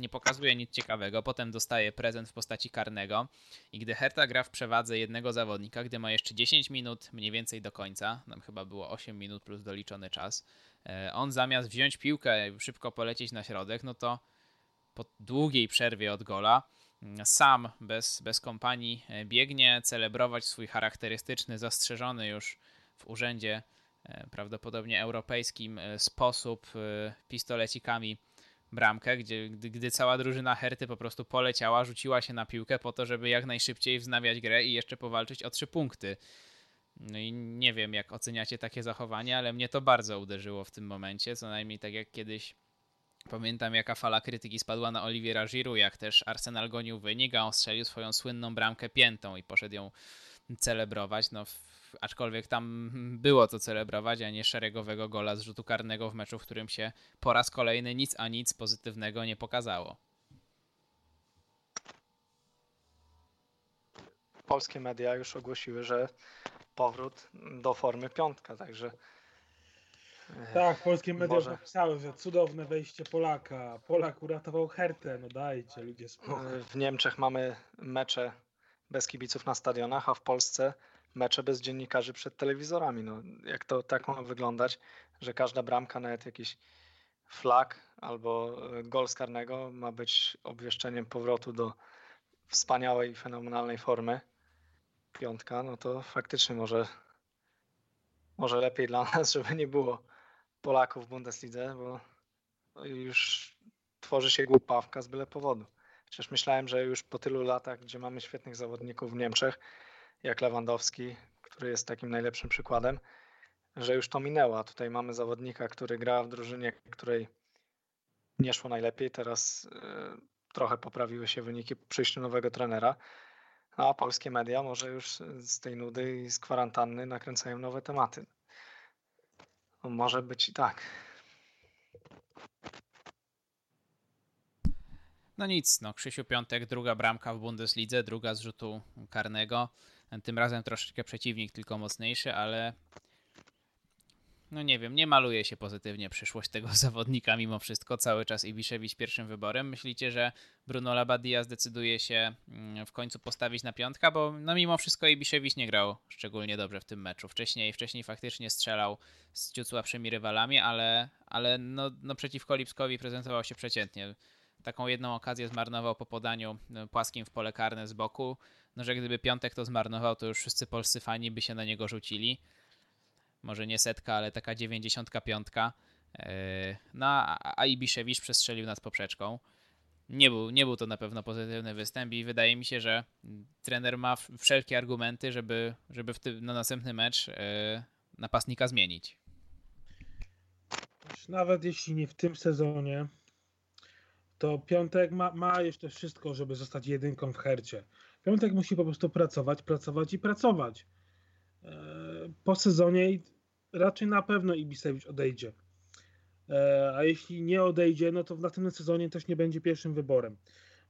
nie pokazuje nic ciekawego, potem dostaje prezent w postaci karnego. I gdy Hertha gra w przewadze jednego zawodnika, gdy ma jeszcze 10 minut mniej więcej do końca, nam chyba było 8 minut plus doliczony czas, e, on zamiast wziąć piłkę i szybko polecieć na środek, no to po długiej przerwie od gola mm, sam bez, bez kompanii e, biegnie celebrować swój charakterystyczny, zastrzeżony już w urzędzie e, prawdopodobnie europejskim sposób pistolecikami bramkę, gdzie, gdy, gdy cała drużyna Herty po prostu poleciała, rzuciła się na piłkę po to, żeby jak najszybciej wznawiać grę i jeszcze powalczyć o trzy punkty. No i nie wiem, jak oceniacie takie zachowanie, ale mnie to bardzo uderzyło w tym momencie, co najmniej tak jak kiedyś Pamiętam, jaka fala krytyki spadła na Oliviera Giroud, jak też Arsenal gonił wynik, a on strzelił swoją słynną bramkę piętą i poszedł ją celebrować. No, aczkolwiek tam było to celebrować, a nie szeregowego gola z rzutu karnego w meczu, w którym się po raz kolejny nic a nic pozytywnego nie pokazało. Polskie media już ogłosiły, że powrót do formy piątka, także e, tak, polskie media Może... napisały, że cudowne wejście Polaka. Polak uratował Hertę, no dajcie ludzie spokój. W Niemczech mamy mecze bez kibiców na stadionach, a w Polsce mecze bez dziennikarzy przed telewizorami. No, jak to tak ma wyglądać, że każda bramka, nawet jakiś flag albo e, gol z karnego ma być obwieszczeniem powrotu do wspaniałej, fenomenalnej formy piątka, no to faktycznie może, może lepiej dla nas, żeby nie było Polaków w Bundeslidze, bo już tworzy się głupawka z byle powodu. Przecież myślałem, że już po tylu latach, gdzie mamy świetnych zawodników w Niemczech, jak Lewandowski, który jest takim najlepszym przykładem, że już to minęło. Tutaj mamy zawodnika, który gra w drużynie, której nie szło najlepiej. Teraz y, trochę poprawiły się wyniki po przyjściu nowego trenera. A polskie media może już z tej nudy i z kwarantanny nakręcają nowe tematy. No, może być i tak. No nic, no Krzysiu Piątek, druga bramka w Bundeslidze, druga z rzutu karnego. Tym razem troszeczkę przeciwnik, tylko mocniejszy, ale no nie wiem, nie maluje się pozytywnie przyszłość tego zawodnika mimo wszystko. Cały czas Ibiszewicz pierwszym wyborem. Myślicie, że Bruno Labadia zdecyduje się mm, w końcu postawić na piątka? Bo no mimo wszystko Ibiszewicz nie grał szczególnie dobrze w tym meczu. Wcześniej, wcześniej faktycznie strzelał z ciut słabszymi rywalami, ale, ale no, no przeciwko Lipskowi prezentował się przeciętnie. Taką jedną okazję zmarnował po podaniu no, płaskim w pole karne z boku no, że gdyby Piątek to zmarnował, to już wszyscy polscy fani by się na niego rzucili. Może nie setka, ale taka dziewięćdziesiątka piątka. E, no, a Ibiszewicz przestrzelił nad poprzeczką. Nie był, nie był to na pewno pozytywny występ i wydaje mi się, że trener ma wszelkie argumenty, żeby, żeby w tym, na następny mecz e, napastnika zmienić. Nawet jeśli nie w tym sezonie, to Piątek ma, ma jeszcze wszystko, żeby zostać jedynką w hercie. Piątek musi po prostu pracować, pracować i pracować. E, po sezonie raczej na pewno Ibisewicz odejdzie. E, a jeśli nie odejdzie, no to w następnym sezonie też nie będzie pierwszym wyborem,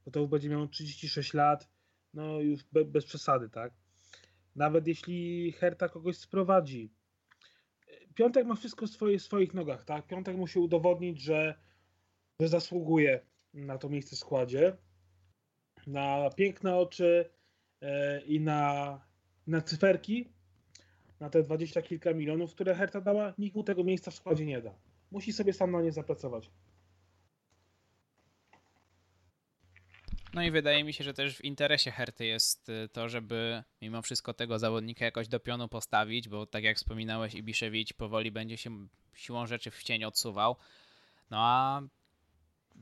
bo to już będzie miał 36 lat, no już be, bez przesady, tak? Nawet jeśli Herta kogoś sprowadzi, Piątek ma wszystko w swoich, swoich nogach, tak? Piątek musi udowodnić, że, że zasługuje na to miejsce w składzie, na piękne oczy e, i na, na cyferki, na te dwadzieścia kilka milionów, które Herta dała, nikt mu tego miejsca w składzie nie da. Musi sobie sam na nie zapracować. No i wydaje mi się, że też w interesie Herty jest y, to, żeby mimo wszystko tego zawodnika jakoś do pionu postawić, bo tak jak wspominałeś, Ibiszewicz powoli będzie się siłą rzeczy w cień odsuwał. No a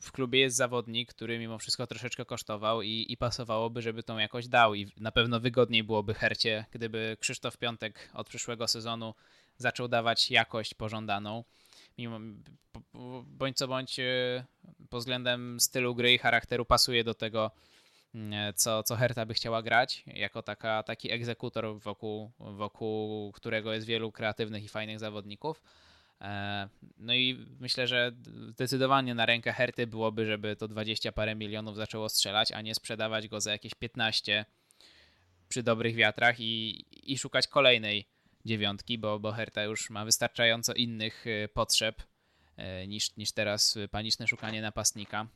w klubie jest zawodnik, który mimo wszystko troszeczkę kosztował i, i pasowałoby, żeby tą jakoś dał. I na pewno wygodniej byłoby Hercie, gdyby Krzysztof Piątek od przyszłego sezonu zaczął dawać jakość pożądaną mimo, bądź co bądź e, pod względem stylu gry i charakteru pasuje do tego, mm, co, co Herta by chciała grać, jako taka, taki egzekutor, wokół, wokół którego jest wielu kreatywnych i fajnych zawodników. E, no i myślę, że zdecydowanie na rękę Herty byłoby, żeby to 20 parę milionów zaczęło strzelać, a nie sprzedawać go za jakieś 15 przy dobrych wiatrach i, i szukać kolejnej dziewiątki, bo, bo Herta już ma wystarczająco innych y, potrzeb y, niż, niż teraz paniczne szukanie napastnika.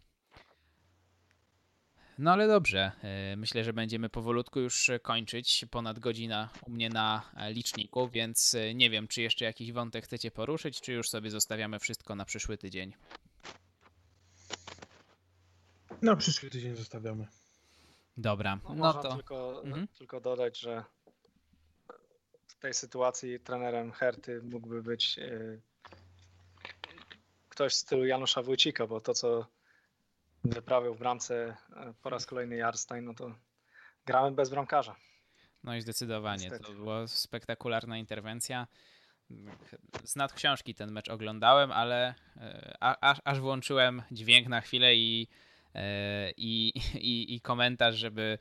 No ale dobrze, y, myślę, że będziemy powolutku już kończyć. Ponad godzina u mnie na liczniku, więc nie wiem, czy jeszcze jakiś wątek chcecie poruszyć, czy już sobie zostawiamy wszystko na przyszły tydzień. Na przyszły tydzień zostawiamy. Dobra, No, no można to. tylko, Mhm. tylko dodać, że w tej sytuacji trenerem Herty mógłby być e, ktoś w stylu Janusza Wójcika, bo to, co wyprawiał w bramce e, po raz kolejny Jarstein, no to gramy bez bramkarza. No i zdecydowanie, Niestety. to była spektakularna interwencja. Z nad książki ten mecz oglądałem, ale e, aż, aż włączyłem dźwięk na chwilę i, e, i, i, i komentarz, żeby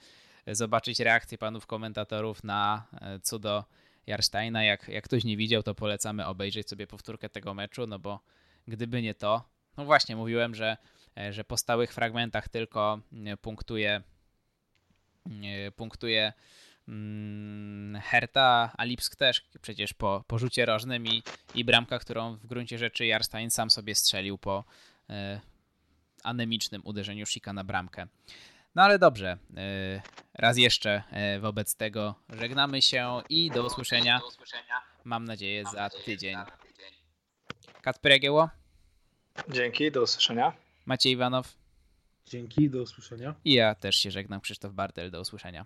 zobaczyć reakcję panów komentatorów na cudo Jarsteina. Jak, jak ktoś nie widział, to polecamy obejrzeć sobie powtórkę tego meczu, no bo gdyby nie to, no właśnie mówiłem, że, że po stałych fragmentach tylko e, punktuje e, punktuje mm, Herta, a Lipsk też przecież po, po rzucie rożnym i, i bramka, którą w gruncie rzeczy Jarstein sam sobie strzelił po e, anemicznym uderzeniu Shika na bramkę. No ale dobrze, e, raz jeszcze e, wobec tego żegnamy się i do usłyszenia, mam nadzieję, za tydzień. Kacper Jagieło, Dzięki, do usłyszenia. Maciej Iwanow Dzięki, do usłyszenia. i ja też się żegnam, Krzysztof Bartel, do usłyszenia.